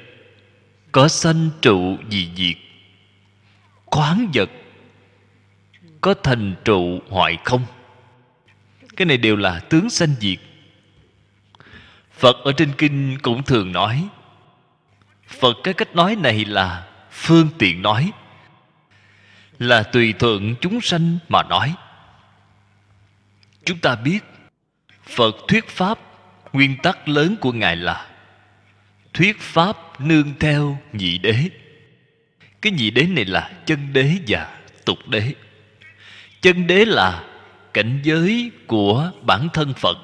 có sanh trụ dị diệt. Khoáng vật, có thành trụ hoại không? Cái này đều là tướng sanh diệt. Phật ở trên kinh cũng thường nói phật cái cách nói này là phương tiện nói, là tùy thuận chúng sanh mà nói. Chúng ta biết, phật thuyết pháp nguyên tắc lớn của ngài là thuyết pháp nương theo nhị đế. Cái nhị đế này là chân đế và tục đế. Chân đế là cảnh giới của bản thân phật,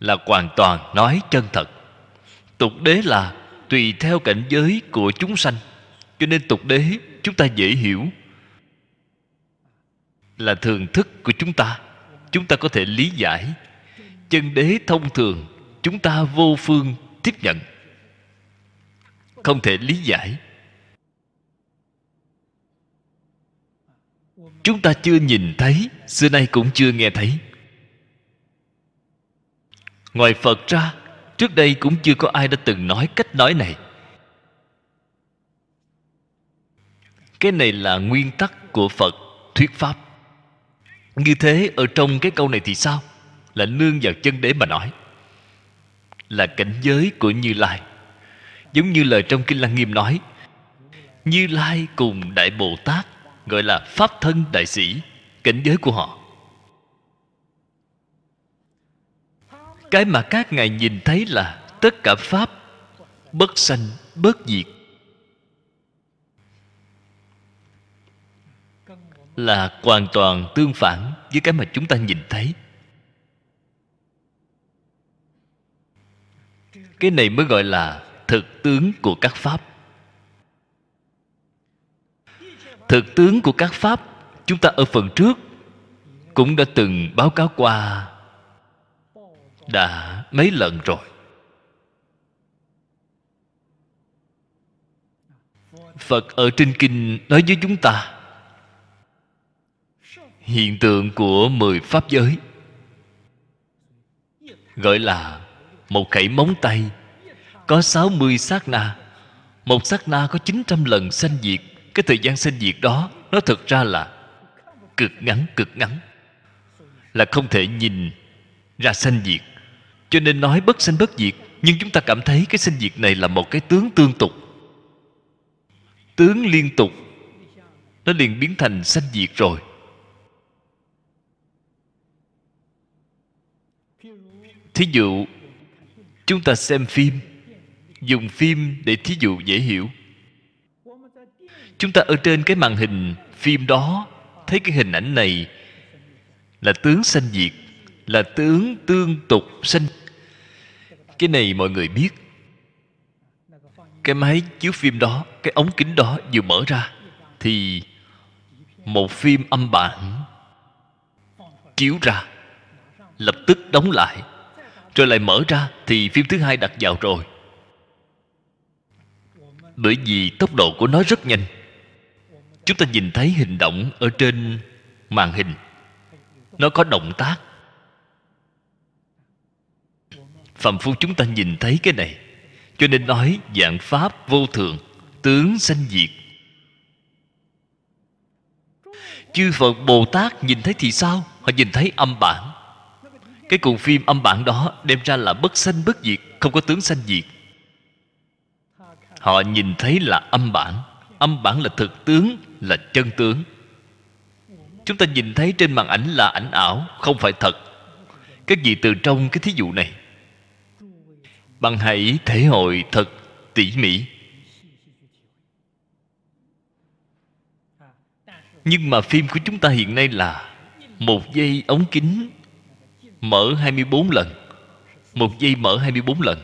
là hoàn toàn nói chân thật. Tục đế là tùy theo cảnh giới của chúng sanh. Cho nên tục đế, chúng ta dễ hiểu là thường thức của chúng ta. Chúng ta có thể lý giải. Chân đế thông thường, chúng ta vô phương tiếp nhận. Không thể lý giải. Chúng ta chưa nhìn thấy, xưa nay cũng chưa nghe thấy. Ngoài phật ra trước đây cũng chưa có ai đã từng nói cách nói này. Cái này là nguyên tắc của phật thuyết pháp. Như thế, ở trong cái câu này thì sao? Là nương vào chân đế mà nói. Là cảnh giới của như lai. Giống như lời trong kinh lăng nghiêm nói, như lai cùng đại bồ tát, gọi là pháp thân đại sĩ, cảnh giới của họ. Cái mà các ngài nhìn thấy là tất cả pháp bất sanh, bất diệt. Là hoàn toàn tương phản với cái mà chúng ta nhìn thấy. Cái này mới gọi là thực tướng của các pháp. Thực tướng của các pháp, chúng ta ở phần trước cũng đã từng báo cáo qua đã mấy lần rồi. Phật ở trên kinh nói với chúng ta, hiện tượng của mười pháp giới, gọi là một khẩy móng tay, có sáu mươi sát na. Một sát na có chín trăm lần sanh diệt. Cái thời gian sanh diệt đó, nó thực ra là cực ngắn cực ngắn. Là không thể nhìn ra sanh diệt cho nên nói bất sanh bất diệt, nhưng chúng ta cảm thấy cái sanh diệt này là một cái tướng tương tục. Tướng liên tục, nó liền biến thành sanh diệt rồi. Thí dụ, chúng ta xem phim, dùng phim để thí dụ dễ hiểu. Chúng ta ở trên cái màn hình phim đó, thấy cái hình ảnh này là tướng sanh diệt, là tướng tương tục sanh cái này mọi người biết. Cái máy chiếu phim đó, cái ống kính đó vừa mở ra, thì một phim âm bản chiếu ra, lập tức đóng lại. Rồi lại mở ra, thì phim thứ hai đặt vào rồi. Bởi vì tốc độ của nó rất nhanh. Chúng ta nhìn thấy hình động ở trên màn hình. Nó có động tác. Phạm phu chúng ta nhìn thấy cái này. Cho nên nói dạng pháp vô thường, tướng sanh diệt. Chư phật bồ tát nhìn thấy thì sao? Họ nhìn thấy âm bản. Cái cuộn phim âm bản đó đem ra là bất sanh bất diệt, không có tướng sanh diệt. Họ nhìn thấy là âm bản. Âm bản là thực tướng, là chân tướng. Chúng ta nhìn thấy trên màn ảnh là ảnh ảo, không phải thật. Cái gì từ trong cái thí dụ này? Bằng hãy thể hội thật tỉ mỉ. Nhưng mà phim của chúng ta hiện nay là một giây ống kính mở 24 lần. Một giây mở 24 lần.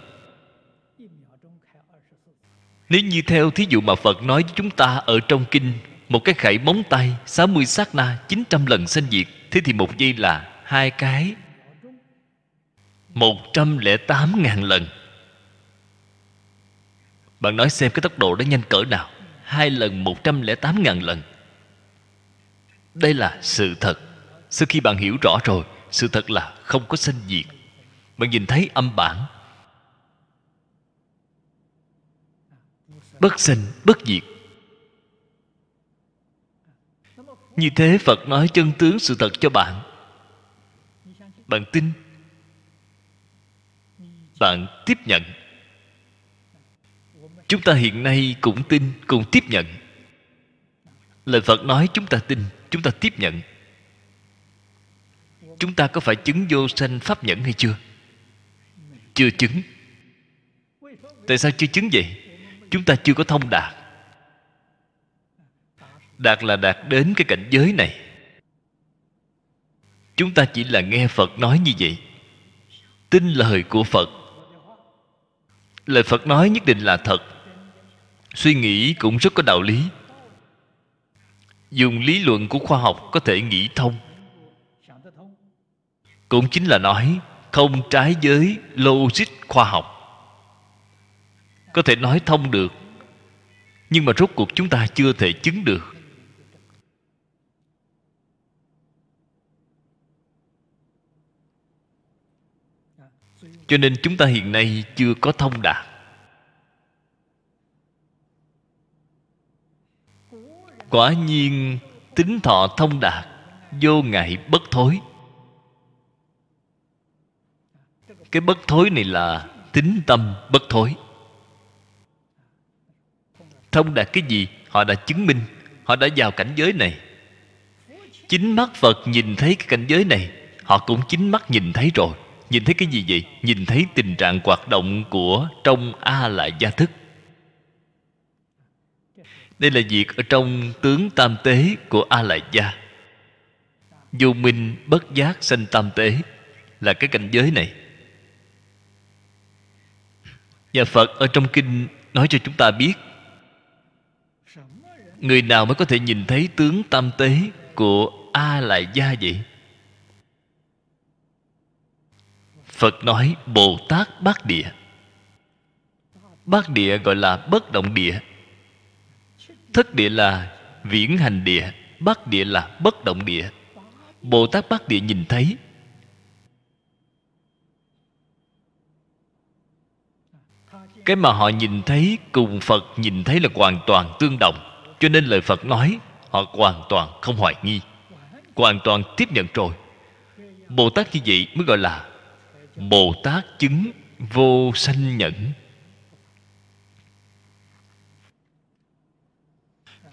Nếu như theo thí dụ mà Phật nói với chúng ta ở trong kinh, Một cái khải móng tay 60 sát na 900 lần sanh diệt, Thế thì một giây là hai cái. 108 ngàn lần bạn nói xem cái tốc độ đó nhanh cỡ nào. Hai lần một trăm lẻ tám ngàn lần. Đây là sự thật. Sau khi bạn hiểu rõ rồi, sự thật là không có sanh diệt. Bạn nhìn thấy âm bản. Bất sanh, bất diệt. Như thế phật nói chân tướng sự thật cho bạn. Bạn tin. Bạn tiếp nhận chúng ta hiện nay cũng tin cũng tiếp nhận. Lời phật nói chúng ta tin, chúng ta tiếp nhận. Chúng ta có phải chứng vô sanh pháp nhẫn hay chưa? Chưa chứng. Tại sao chưa chứng vậy? Chúng ta chưa có thông đạt. Đạt là đạt đến cái cảnh giới này. Chúng ta chỉ là nghe phật nói như vậy. Tin lời của phật. Lời phật nói nhất định là thật suy nghĩ cũng rất có đạo lý. Dùng lý luận của khoa học có thể nghĩ thông. Cũng chính là nói, không trái với logic khoa học. Có thể nói thông được, nhưng mà rốt cuộc chúng ta chưa thể chứng được. Cho nên chúng ta hiện nay chưa có thông đạt. Quả nhiên, tính thọ thông đạt, vô ngại bất thối. Cái bất thối này là tính tâm bất thối. Thông đạt cái gì? Họ đã chứng minh, họ đã vào cảnh giới này. Chính mắt phật nhìn thấy cái cảnh giới này, họ cũng chính mắt nhìn thấy rồi. Nhìn thấy cái gì vậy? Nhìn thấy tình trạng hoạt động của trong a la gia thức đây là việc ở trong tướng tam tế của a la gia vô minh bất giác sanh tam tế là cái cảnh giới này. Và phật ở trong kinh nói cho chúng ta biết, người nào mới có thể nhìn thấy tướng tam tế của a la gia vậy? Phật nói, bồ tát bát địa. Bát địa gọi là bất động địa thất địa là viễn hành địa, bát địa là bất động địa. Bồ tát bát địa nhìn thấy. Cái mà họ nhìn thấy cùng phật nhìn thấy là hoàn toàn tương đồng. Cho nên lời phật nói, họ hoàn toàn không hoài nghi, hoàn toàn tiếp nhận rồi. Bồ tát như vậy mới gọi là bồ tát chứng vô sanh nhẫn.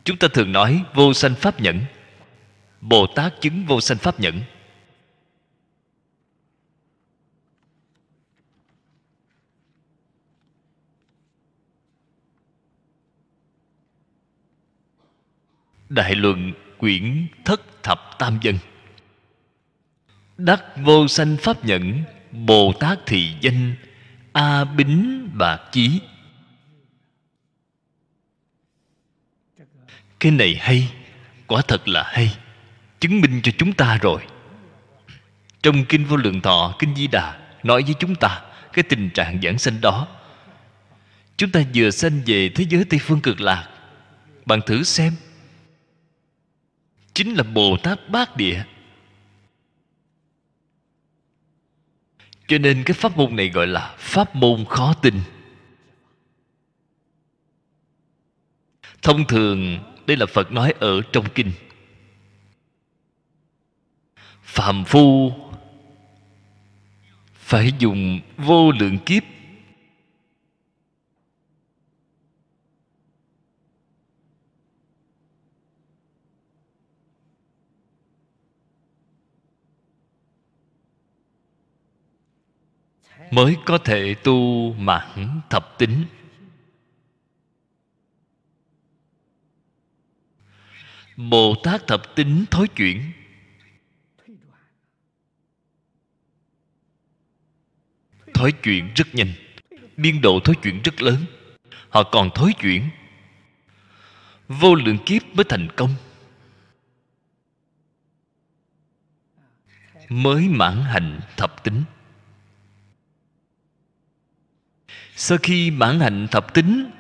Chúng ta thường nói vô sanh pháp nhẫn. Bồ tát chứng vô sanh pháp nhẫn. Đại luận quyển thất thập tam dân. Đắc vô sanh pháp nhẫn bồ tát thị danh a bính bạc chí. Cái này hay, quả thật là hay, chứng minh cho chúng ta rồi. Trong kinh vô lượng thọ, kinh di đà nói với chúng ta cái tình trạng giảng sanh đó. Chúng ta vừa sanh về thế giới tây phương cực lạc. Bạn thử xem. Chính là bồ tát bát địa. Cho nên cái pháp môn này gọi là pháp môn khó tin. Thông thường đây là phật nói ở trong kinh. Phàm phu phải dùng vô lượng kiếp. Mới có thể tu mãn thập tính. Bồ tát thập tính thối chuyển. Thối chuyển rất nhanh. Biên độ thối chuyển rất lớn. Họ còn thối chuyển. Vô lượng kiếp mới thành công. Mới mãn hành thập tính. Sau khi mãn hạnh thập tính,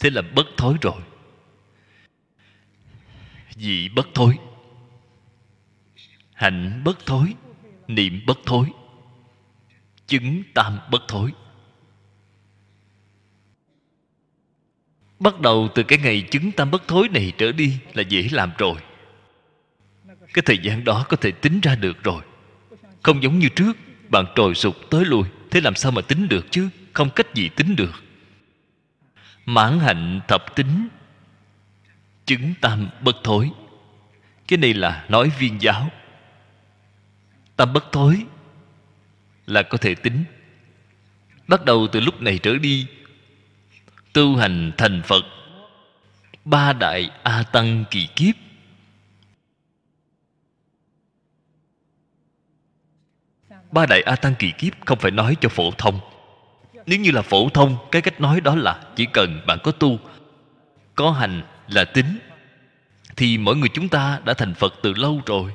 thế là bất thối rồi vị bất thối? Hạnh bất thối, niệm bất thối, chứng tam bất thối. Bắt đầu từ cái ngày chứng tam bất thối này trở đi là dễ làm rồi. Cái thời gian đó có thể tính ra được rồi. Không giống như trước, bạn trồi sụp tới lui, thế làm sao mà tính được chứ? Không cách gì tính được. Mãn hạnh thập tính chứng tam bất thối. Cái này là nói viên giáo. Tam bất thối là có thể tính. Bắt đầu từ lúc này trở đi, tu hành thành phật, ba đại a tăng kỳ kiếp. Ba đại a tăng kỳ kiếp không phải nói cho phổ thông. Nếu như là phổ thông, cái cách nói đó là chỉ cần bạn có tu, có hành là tính thì mỗi người chúng ta đã thành phật từ lâu rồi.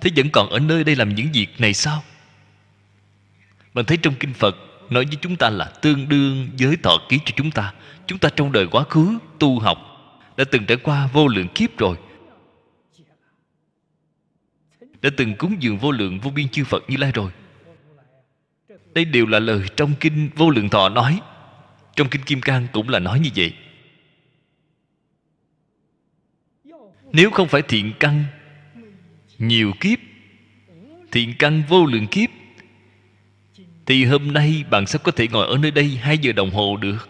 Thế vẫn còn ở nơi đây làm những việc này sao? Bạn thấy trong kinh phật nói với chúng ta là tương đương với thọ ký cho chúng ta. Chúng ta trong đời quá khứ, tu học, đã từng trải qua vô lượng kiếp rồi. Đã từng cúng dường vô lượng vô biên chư phật như lai rồi. Đây đều là lời trong kinh vô lượng thọ nói. Trong kinh kim cang cũng là nói như vậy. Nếu không phải thiện căn, nhiều kiếp, thiện căn vô lượng kiếp, thì hôm nay bạn sẽ có thể ngồi ở nơi đây hai giờ đồng hồ được.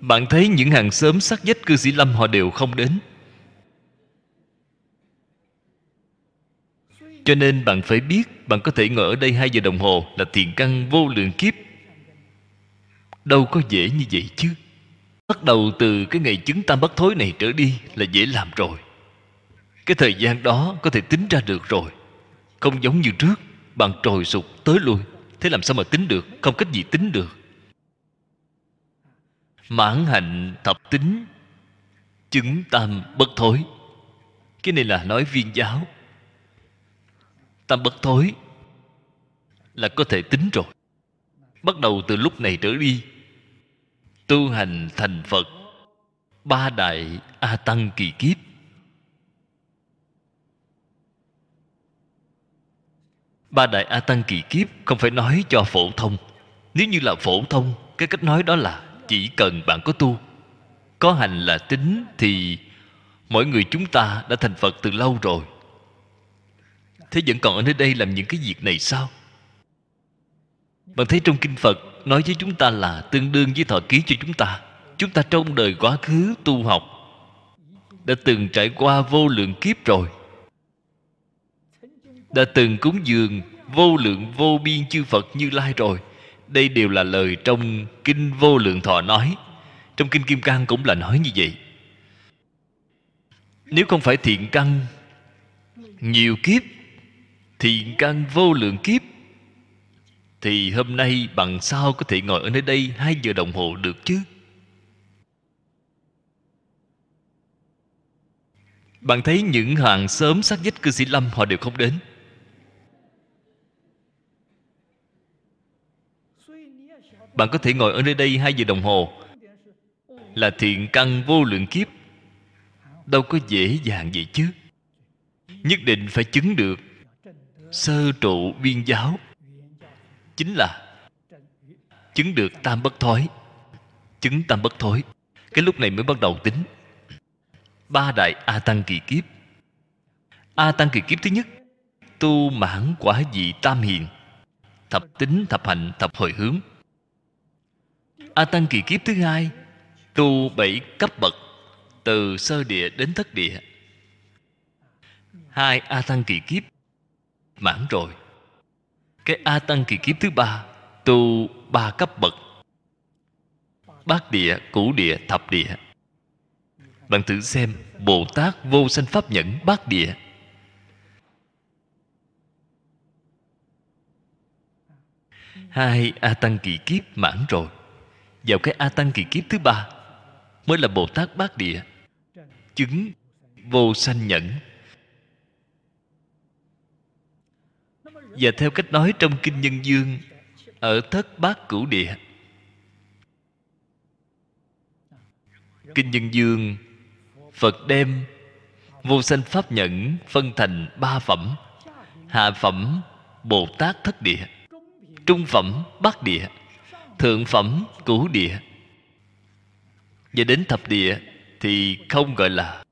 Bạn thấy những hàng xóm sắc dách cư sĩ lâm họ đều không đến. Cho nên bạn phải biết bạn có thể ngồi ở đây hai giờ đồng hồ là thiện căn vô lượng kiếp đâu có dễ như vậy chứ. Bắt đầu từ cái ngày chứng tam bất thối này trở đi là dễ làm rồi. Cái thời gian đó có thể tính ra được rồi. Không giống như trước, bạn trồi sụt tới lui. Thế làm sao mà tính được? Không cách gì tính được. Mãn hạnh thập tính, chứng tam bất thối. Cái này là nói viên giáo. Tam bất thối là có thể tính rồi. Bắt đầu từ lúc này trở đi tu hành thành phật, ba đại a tăng kỳ kiếp ba đại a tăng kỳ kiếp không phải nói cho phổ thông. Nếu như là phổ thông, cái cách nói đó là chỉ cần bạn có tu. Có hành là tính thì mỗi người chúng ta đã thành phật từ lâu rồi. Thế vẫn còn ở nơi đây làm những cái việc này sao? Bạn thấy trong kinh phật nói với chúng ta là tương đương với thọ ký cho chúng ta. Chúng ta trong đời quá khứ tu học đã từng trải qua vô lượng kiếp rồi. Đã từng cúng dường vô lượng vô biên chư phật như lai rồi. Đây đều là lời trong kinh vô lượng thọ nói. Trong kinh kim cang cũng là nói như vậy. Nếu không phải thiện căn, nhiều kiếp, thiện căn vô lượng kiếp thì hôm nay bằng sao có thể ngồi ở nơi đây hai giờ đồng hồ được chứ? Bạn thấy những hàng sớm sát vách cư sĩ lâm họ đều không đến. Bạn có thể ngồi ở nơi đây hai giờ đồng hồ. Là thiện căn vô lượng kiếp. Đâu có dễ dàng vậy chứ. Nhất định phải chứng được sơ trụ viên giáo chính là chứng được tam bất thối chứng tam bất thối cái lúc này mới bắt đầu tính. Ba đại a tăng kỳ kiếp. A tăng kỳ kiếp thứ nhất, tu mãn quả vị tam hiền. Thập tính, thập hạnh thập hồi hướng. A tăng kỳ kiếp thứ hai, tu bảy cấp bậc, từ sơ địa đến thất địa. Hai a tăng kỳ kiếp, mãn rồi cái a tăng kỳ kiếp thứ ba, tu ba cấp bậc. Bát địa cũ địa, thập địa. Bạn thử xem, bồ tát vô sanh pháp nhẫn, bát địa. Hai a tăng kỳ kiếp mãn rồi. Vào cái a tăng kỳ kiếp thứ ba, mới là bồ tát bát địa. Chứng vô sanh nhẫn và theo cách nói trong kinh nhân dương, ở thất bát cửu địa. Kinh nhân dương, phật đem vô sanh pháp nhẫn phân thành ba phẩm. Hạ phẩm, bồ tát thất địa. Trung phẩm, bát địa. Thượng phẩm, cửu địa. Và đến thập địa thì không gọi là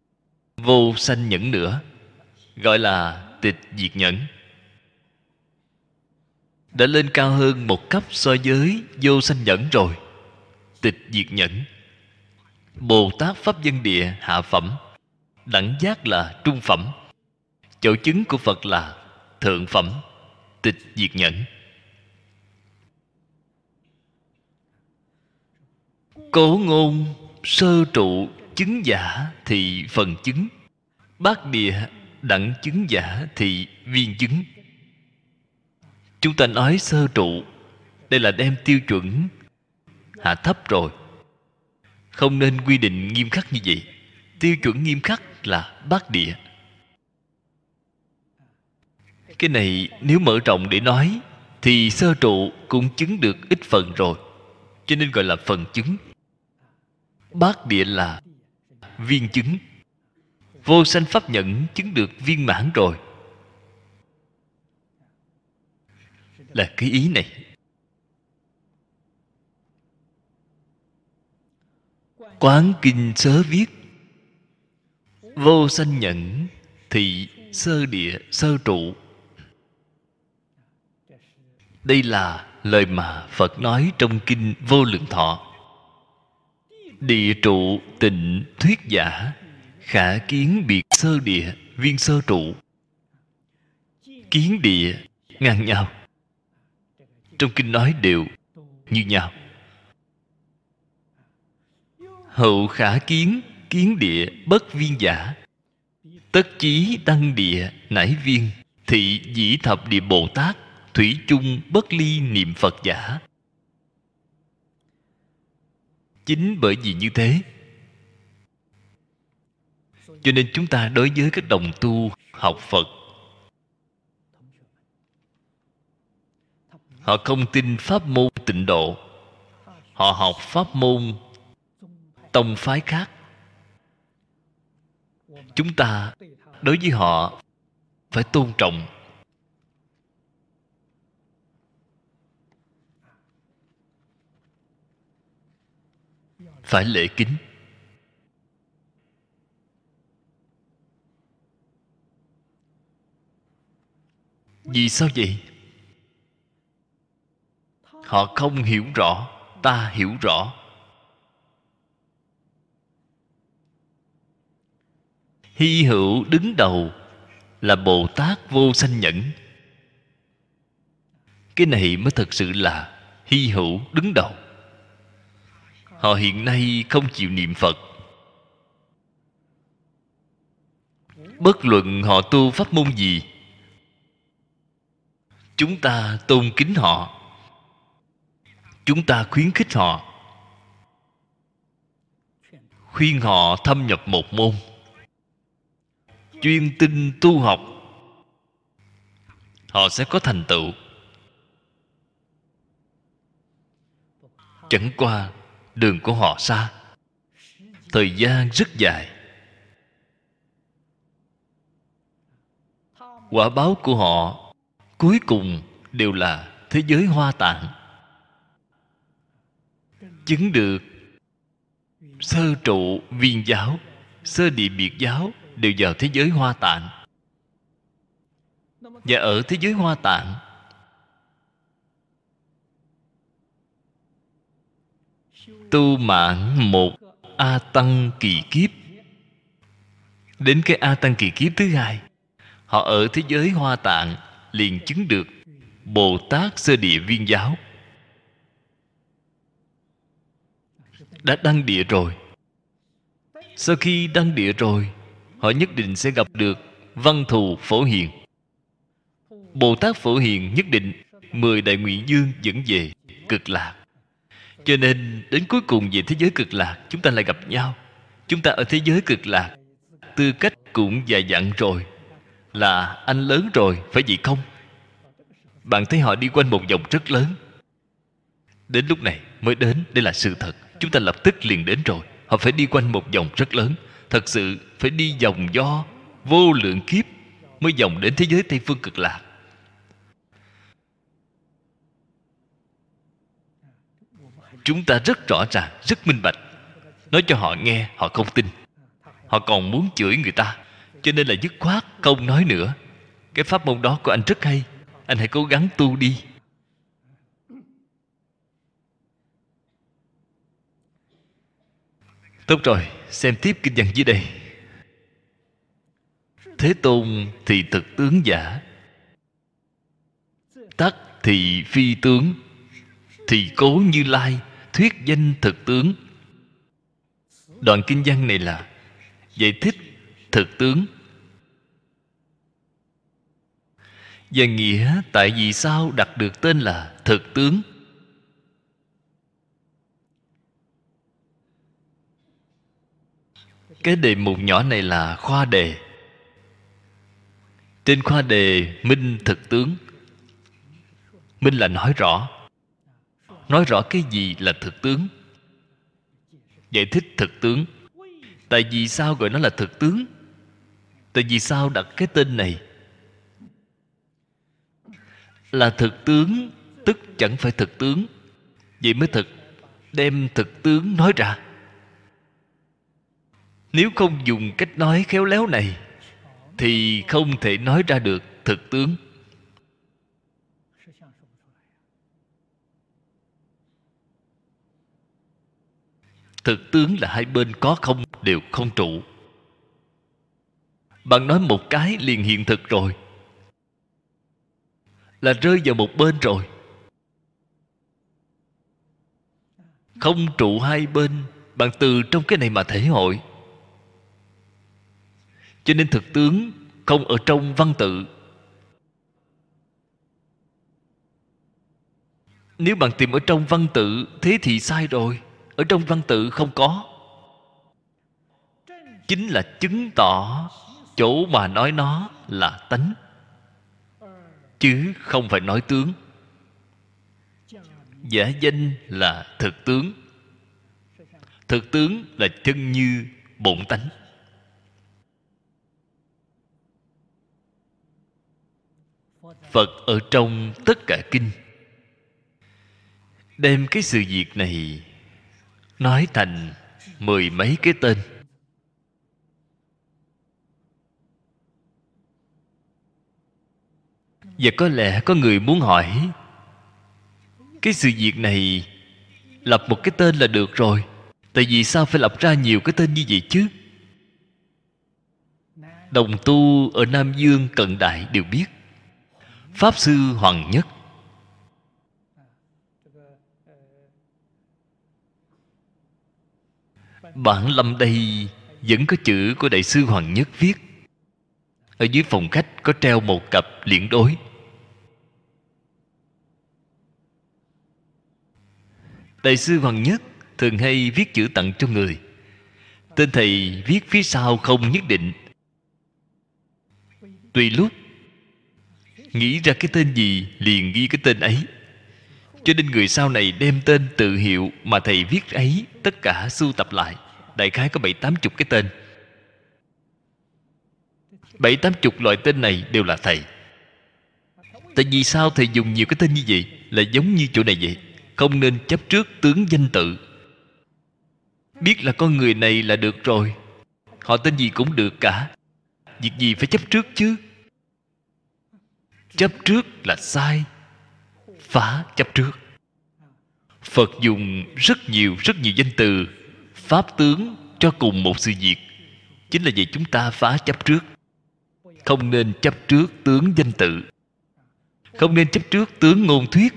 vô sanh nhẫn nữa, gọi là tịch diệt nhẫn đã lên cao hơn một cấp so với vô sanh nhẫn rồi. Tịch diệt nhẫn. Bồ tát pháp dân địa hạ phẩm. Đẳng giác là trung phẩm. Chỗ chứng của phật là thượng phẩm. Tịch diệt nhẫn. Cố ngôn, sơ trụ, chứng giả thì phần chứng. Bát địa, đẳng chứng giả thì viên chứng chúng ta nói sơ trụ, đây là đem tiêu chuẩn hạ thấp rồi. Không nên quy định nghiêm khắc như vậy. Tiêu chuẩn nghiêm khắc là bát địa. Cái này nếu mở rộng để nói, thì sơ trụ cũng chứng được ít phần rồi. Cho nên gọi là phần chứng. Bát địa là viên chứng. Vô sanh pháp nhẫn chứng được viên mãn rồi. Là cái ý này. Quán kinh sớ viết, vô sanh nhẫn thị sơ địa, sơ trụ. Đây là lời mà phật nói trong kinh vô lượng thọ. Địa trụ tịnh thuyết giả, khả kiến biệt sơ địa, viên sơ trụ. Kiến địa, ngang nhau trong kinh nói đều như nhau. Hậu khả kiến kiến địa, bất viên giả. Tất chí đăng địa, nải viên. Thị dĩ thập địa bồ tát, thủy chung bất ly niệm phật giả. Chính bởi vì như thế, cho nên chúng ta đối với các đồng tu học phật họ không tin pháp môn tịnh độ. Họ học pháp môn tông phái khác. Chúng ta đối với họ phải tôn trọng. Phải lễ kính. Vì sao vậy? Họ không hiểu rõ, ta hiểu rõ. Hy hữu đứng đầu là bồ tát vô sanh nhẫn. Cái này mới thật sự là hy hữu đứng đầu. Họ hiện nay không chịu niệm phật. Bất luận họ tu pháp môn gì, chúng ta tôn kính họ chúng ta khuyến khích họ. Khuyên họ thâm nhập một môn. Chuyên tinh tu học. Họ sẽ có thành tựu. Chẳng qua, đường của họ xa. Thời gian rất dài. Quả báo của họ cuối cùng đều là thế giới hoa tạng chứng được. Sơ trụ viên giáo, sơ địa biệt giáo đều vào thế giới hoa tạng. Và ở thế giới hoa tạng, tu mạng một a tăng kỳ kiếp. Đến cái a tăng kỳ kiếp thứ hai, họ ở thế giới hoa tạng liền chứng được bồ tát sơ địa viên giáo. Đã đăng địa rồi. Sau khi đăng địa rồi, họ nhất định sẽ gặp được văn thù phổ hiền. Bồ tát phổ hiền nhất định mười đại nguyện dương dẫn về cực lạc. Cho nên đến cuối cùng về thế giới cực lạc, chúng ta lại gặp nhau. Chúng ta ở thế giới cực lạc, tư cách cũng già dặn rồi, là anh lớn rồi, phải vậy không? Bạn thấy họ đi quanh một vòng rất lớn. Đến lúc này mới đến, đây là sự thật chúng ta lập tức liền đến rồi. Họ phải đi quanh một vòng rất lớn. Thật sự phải đi vòng do vô lượng kiếp mới vòng đến thế giới tây phương cực lạc. Chúng ta rất rõ ràng, rất minh bạch. Nói cho họ nghe, họ không tin. Họ còn muốn chửi người ta. Cho nên là dứt khoát không nói nữa. Cái pháp môn đó của anh rất hay. Anh hãy cố gắng tu đi. Tốt rồi, xem tiếp kinh văn dưới đây. Thế tôn thì thực tướng giả, tắc thì phi tướng, thì cố như lai, thuyết danh thực tướng. Đoạn kinh văn này là giải thích thực tướng. Và nghĩa tại vì sao đặt được tên là thực tướng? Cái đề mục nhỏ này là khoa đề. Trên khoa đề, minh thực tướng. Minh là nói rõ. Nói rõ cái gì là thực tướng? Giải thích thực tướng. Tại vì sao gọi nó là thực tướng? Tại vì sao đặt cái tên này? Là thực tướng, tức chẳng phải thực tướng. Vậy mới thực, đem thực tướng nói ra nếu không dùng cách nói khéo léo này, thì không thể nói ra được thực tướng. Thực tướng là hai bên có không, đều không trụ. Bạn nói một cái liền hiện thực rồi. Là rơi vào một bên rồi. Không trụ hai bên, bạn từ trong cái này mà thể hội cho nên thực tướng không ở trong văn tự. Nếu bạn tìm ở trong văn tự, thế thì sai rồi. Ở trong văn tự không có. Chính là chứng tỏ chỗ mà nói nó là tánh. Chứ không phải nói tướng. Giả danh là thực tướng. Thực tướng là chân như bổn tánh. Phật ở trong tất cả kinh. Đem cái sự việc này nói thành mười mấy cái tên. Và có lẽ có người muốn hỏi, cái sự việc này lập một cái tên là được rồi. Tại vì sao phải lập ra nhiều cái tên như vậy chứ? Đồng tu ở nam dương, cận đại đều biết pháp sư hoàng nhất. Bản lâm đây vẫn có chữ của đại sư hoàng nhất viết. Ở dưới phòng khách có treo một cặp liễn đối. Đại sư hoàng nhất thường hay viết chữ tặng cho người. Tên thầy viết phía sau không nhất định. Tùy lúc nghĩ ra cái tên gì liền ghi cái tên ấy. Cho nên người sau này đem tên tự hiệu mà thầy viết ấy tất cả sưu tập lại. Đại khái có bảy tám chục cái tên. Bảy tám chục loại tên này đều là thầy. Tại vì sao thầy dùng nhiều cái tên như vậy? Là giống như chỗ này vậy. Không nên chấp trước tướng danh tự. Biết là con người này là được rồi. Họ tên gì cũng được cả. Việc gì phải chấp trước chứ? Chấp trước là sai, phá chấp trước. Phật dùng rất nhiều rất nhiều danh từ, pháp tướng cho cùng một sự việc. Chính là vì chúng ta phá chấp trước. Không nên chấp trước tướng danh tự. Không nên chấp trước tướng ngôn thuyết.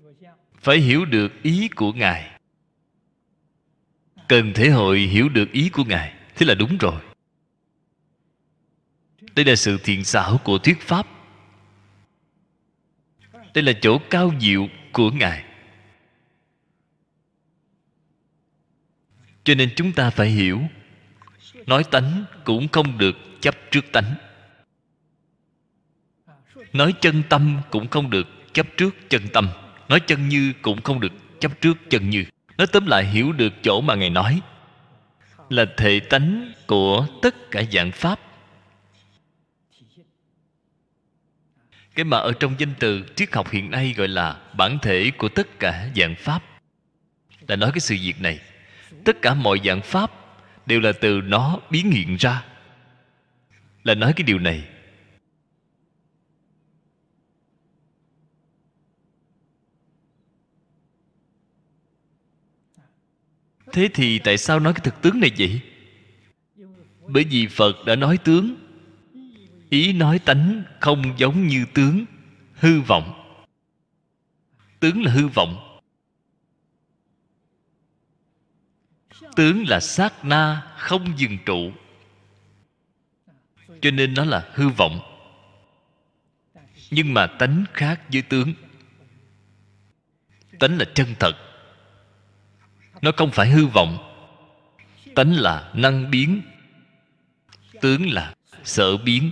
Phải hiểu được ý của ngài. Cần thể hội hiểu được ý của ngài. Thế là đúng rồi. Đây là sự thiện xảo của thuyết pháp đây là chỗ cao diệu của ngài. Cho nên chúng ta phải hiểu, nói tánh cũng không được chấp trước tánh. Nói chân tâm cũng không được chấp trước chân tâm. Nói chân như cũng không được chấp trước chân như. Nói tóm lại hiểu được chỗ mà ngài nói, là thể tánh của tất cả dạng pháp. Cái mà ở trong danh từ triết học hiện nay gọi là bản thể của tất cả dạng pháp. Là nói cái sự việc này, tất cả mọi dạng pháp đều là từ nó biến hiện ra. Là nói cái điều này. Thế thì tại sao nói cái thực tướng này vậy? Bởi vì phật đã nói tướng ý nói tánh không giống như tướng, hư vọng. Tướng là hư vọng. Tướng là sát na không dừng trụ. Cho nên nó là hư vọng. Nhưng mà tánh khác với tướng. Tánh là chân thật. Nó không phải hư vọng. Tánh là năng biến. Tướng là sở biến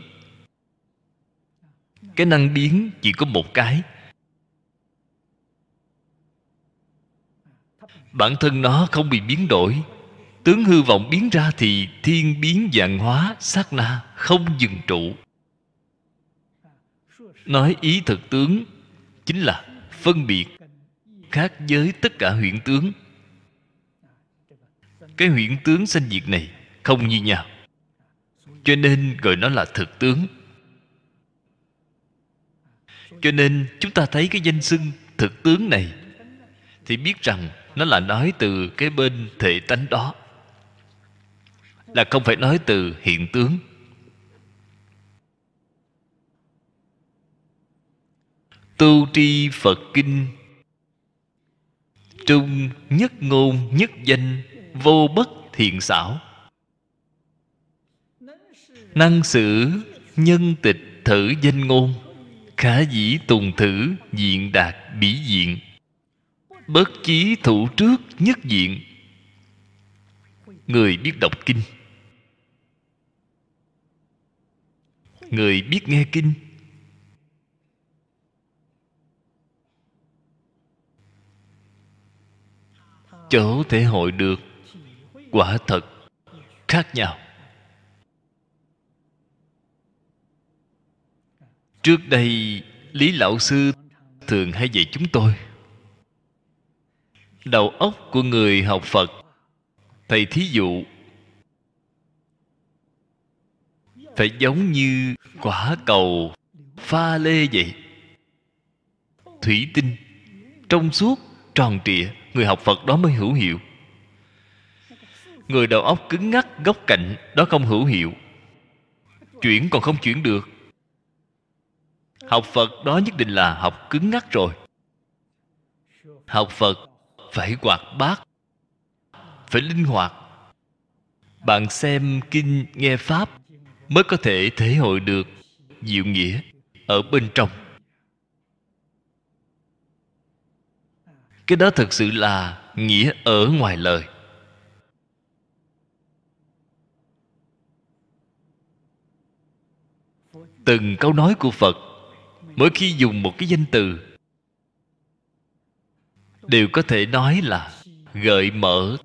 cái năng biến chỉ có một cái. Bản thân nó không bị biến đổi. Tướng hư vọng biến ra thì thiên biến dạng hóa, sát na không dừng trụ. Nói ý thực tướng chính là phân biệt khác với tất cả huyện tướng. Cái huyện tướng sanh diệt này không như nhau, cho nên gọi nó là thực tướng cho nên chúng ta thấy cái danh xưng thực tướng này, thì biết rằng nó là nói từ cái bên thể tánh đó, là không phải nói từ hiện tướng. Tu tri phật kinh, trung nhất ngôn nhất danh, vô bất thiện xảo. Năng sử nhân tịch thử danh ngôn khả dĩ tùng thử, diện đạt bỉ diện. Bất chí thủ trước nhất diện. Người biết đọc kinh. Người biết nghe kinh. Chỗ thể hội được quả thật khác nhau. Trước đây, lý lão sư thường hay dạy chúng tôi. Đầu óc của người học phật, thầy thí dụ, phải giống như quả cầu pha lê vậy. Thủy tinh trong suốt tròn trịa, người học phật đó mới hữu hiệu. Người đầu óc cứng ngắc góc cạnh đó không hữu hiệu. Chuyển còn không chuyển được học phật đó nhất định là học cứng ngắc rồi. Học phật phải hoạt bát, phải linh hoạt. Bạn xem kinh, nghe pháp mới có thể thể hội được diệu nghĩa ở bên trong. Cái đó thực sự là nghĩa ở ngoài lời. Từng câu nói của phật mỗi khi dùng một cái danh từ, đều có thể nói là gợi mở,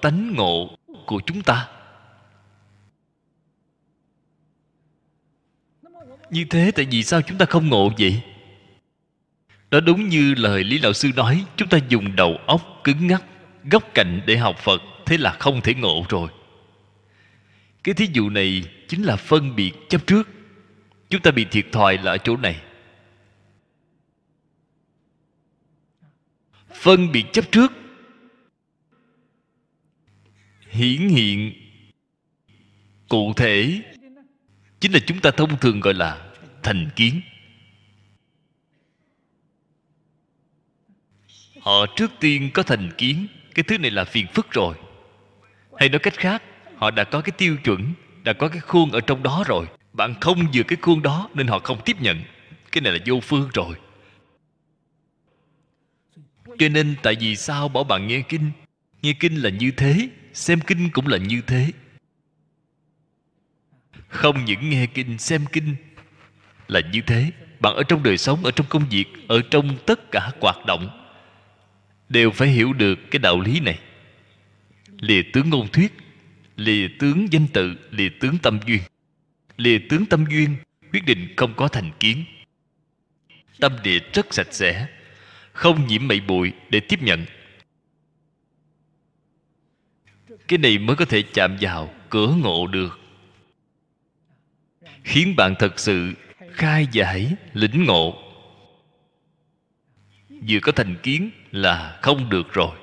tánh ngộ của chúng ta. Như thế tại vì sao chúng ta không ngộ vậy? Đó đúng như lời lý lão sư nói, chúng ta dùng đầu óc cứng ngắc, góc cạnh để học phật, thế là không thể ngộ rồi. Cái thí dụ này chính là phân biệt chấp trước. Chúng ta bị thiệt thòi là ở chỗ này. Phân biệt chấp trước. Hiển hiện. Cụ thể. Chính là chúng ta thông thường gọi là thành kiến. Họ trước tiên có thành kiến. Cái thứ này là phiền phức rồi. Hay nói cách khác, họ đã có cái tiêu chuẩn, đã có cái khuôn ở trong đó rồi. Bạn không vừa cái khuôn đó nên họ không tiếp nhận. Cái này là vô phương rồi cho nên tại vì sao bảo bạn nghe kinh? Nghe kinh là như thế, xem kinh cũng là như thế. Không những nghe kinh, xem kinh là như thế. Bạn ở trong đời sống, ở trong công việc, ở trong tất cả hoạt động đều phải hiểu được cái đạo lý này. Lìa tướng ngôn thuyết, lìa tướng danh tự, lìa tướng tâm duyên. Lìa tướng tâm duyên quyết định không có thành kiến. Tâm địa rất sạch sẽ không nhiễm mậy bụi để tiếp nhận. Cái này mới có thể chạm vào cửa ngộ được. Khiến bạn thật sự khai giải lĩnh ngộ. Vừa có thành kiến là không được rồi.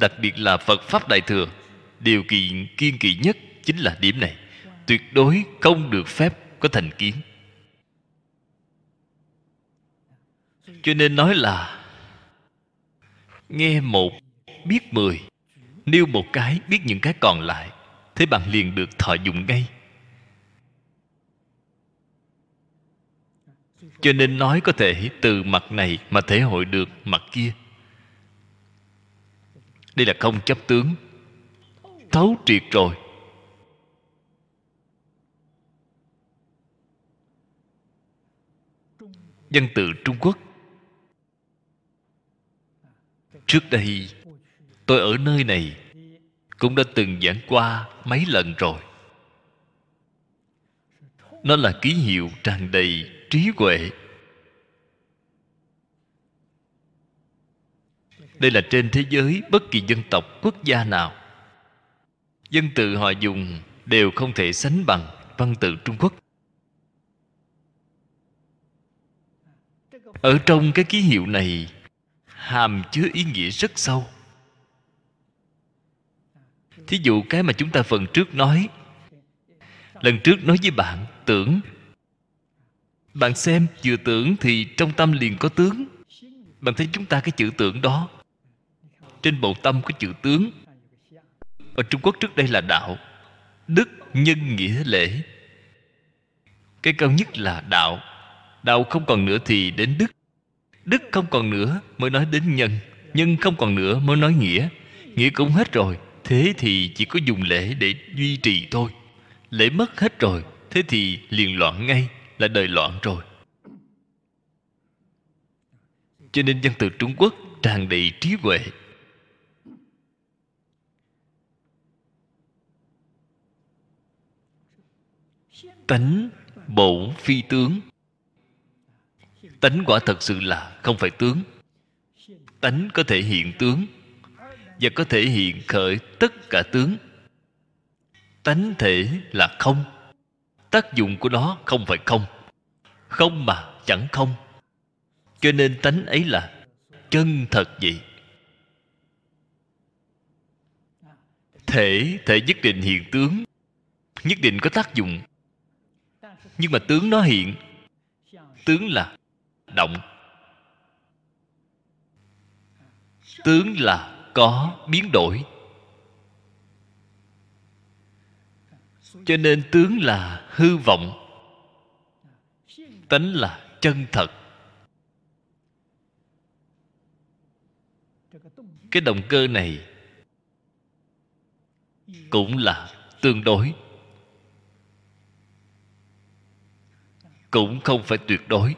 Đặc biệt là phật pháp đại thừa, điều kiện kiên kỵ nhất chính là điểm này. Tuyệt đối không được phép có thành kiến. Cho nên nói là, nghe một, biết mười. Nêu một cái biết những cái còn lại, thế bạn liền được thọ dụng ngay. Cho nên nói có thể từ mặt này mà thể hội được, mặt kia. Đây là không chấp tướng. Thấu triệt rồi. Dân từ trung quốc trước đây, tôi ở nơi này cũng đã từng giảng qua mấy lần rồi. Nó là ký hiệu tràn đầy trí huệ. Đây là trên thế giới bất kỳ dân tộc, quốc gia nào. Dân tự họ dùng đều không thể sánh bằng văn tự trung quốc. Ở trong cái ký hiệu này hàm chứa ý nghĩa rất sâu. Thí dụ cái mà chúng ta phần trước nói, lần trước nói với bạn tưởng. Bạn xem, vừa tưởng thì trong tâm liền có tướng. Bạn thấy chúng ta cái chữ tưởng đó, trên bầu tâm có chữ tướng. Ở trung quốc trước đây là đạo, đức nhân nghĩa lễ. Cái cao nhất là đạo đạo không còn nữa thì đến đức đức không còn nữa mới nói đến nhân nhân không còn nữa mới nói nghĩa. Nghĩa cũng hết rồi, thế thì chỉ có dùng lễ để duy trì thôi. Lễ mất hết rồi, thế thì liền loạn ngay, là đời loạn rồi. Cho nên dân từ trung quốc tràn đầy trí huệ. Tánh bổn phi tướng tánh quả thật sự là không phải tướng. Tánh có thể hiện tướng và có thể hiện khởi tất cả tướng. Tánh thể là không. Tác dụng của nó không phải không. Không mà chẳng không. Cho nên tánh ấy là chân thật vậy. Thể thể nhất định hiện tướng, nhất định có tác dụng. Nhưng mà tướng nó hiện. Tướng là động. Tướng là có biến đổi. Cho nên tướng là hư vọng. Tánh là chân thật. Cái động cơ này cũng là tương đối. Cũng không phải tuyệt đối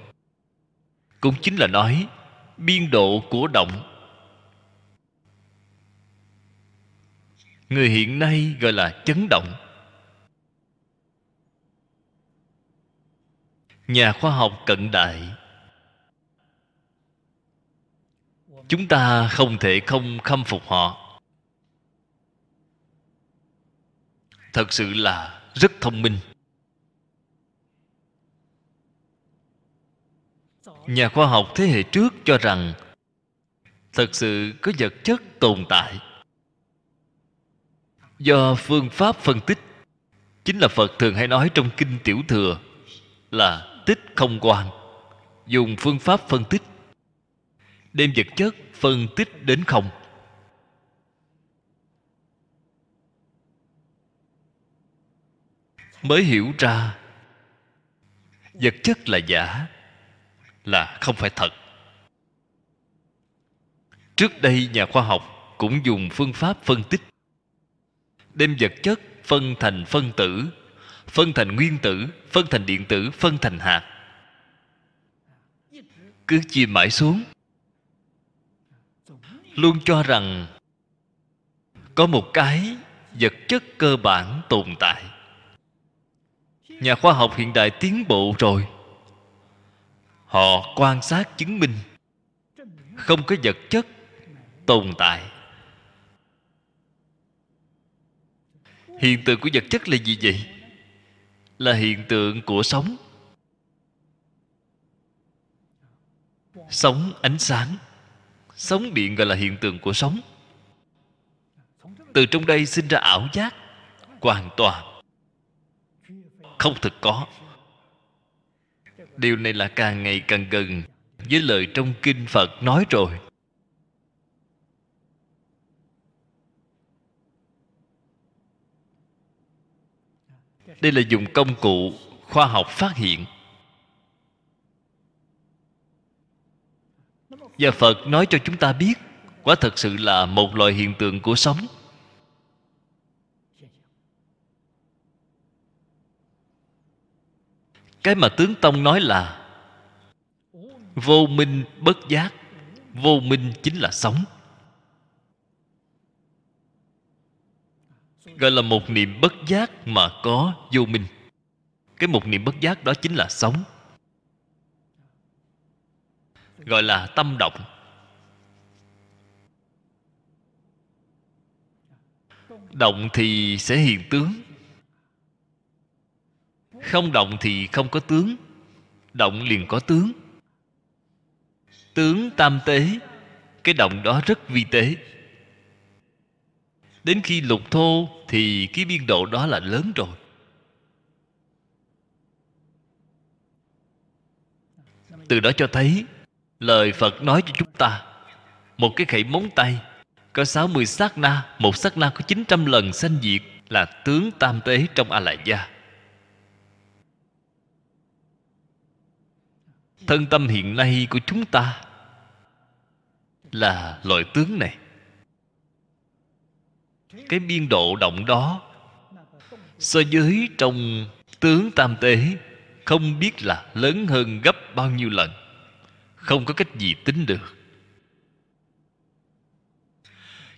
cũng chính là nói, biên độ của động. Người hiện nay gọi là chấn động. Nhà khoa học cận đại. Chúng ta không thể không khâm phục họ. Thật sự là rất thông minh. Nhà khoa học thế hệ trước cho rằng, thật sự có vật chất tồn tại. Do phương pháp phân tích, chính là phật thường hay nói trong kinh tiểu thừa là tích không quan dùng phương pháp phân tích. Đem vật chất phân tích đến không. Mới hiểu ra, vật chất là giả là không phải thật. Trước đây, nhà khoa học cũng dùng phương pháp phân tích. Đem vật chất phân thành phân tử, phân thành nguyên tử, phân thành điện tử, phân thành hạt. Cứ chia mãi xuống. Luôn cho rằng có một cái vật chất cơ bản tồn tại. Nhà khoa học hiện đại tiến bộ rồi họ quan sát chứng minh. Không có vật chất tồn tại. Hiện tượng của vật chất là gì vậy? Là hiện tượng của sống sống ánh sáng. Sống điện gọi là hiện tượng của sống từ trong đây sinh ra ảo giác hoàn toàn. Không thực có điều này là càng ngày càng gần. Với lời trong kinh phật nói rồi. Đây là dùng công cụ khoa học phát hiện. Và phật nói cho chúng ta biết, quả thật sự là một loại hiện tượng của sống. Cái mà tướng tông nói là, vô minh bất giác, vô minh chính là sống. Gọi là một niệm bất giác mà có vô minh. Cái một niệm bất giác đó chính là sống. Gọi là tâm động. Động thì sẽ hiện tướng không động thì không có tướng, động liền có tướng. Tướng tam tế, cái động đó rất vi tế. Đến khi lục thô thì cái biên độ đó là lớn rồi. Từ đó cho thấy, lời phật nói cho chúng ta, một cái khẩy móng tay, có 60 sát na, Một sát na có 900 lần sanh diệt Là tướng tam tế trong A Lại Gia Thân tâm hiện nay của chúng ta Là loại tướng này. Cái biên độ động đó So với trong tướng tam tế Không biết là lớn hơn gấp bao nhiêu lần, Không có cách gì tính được.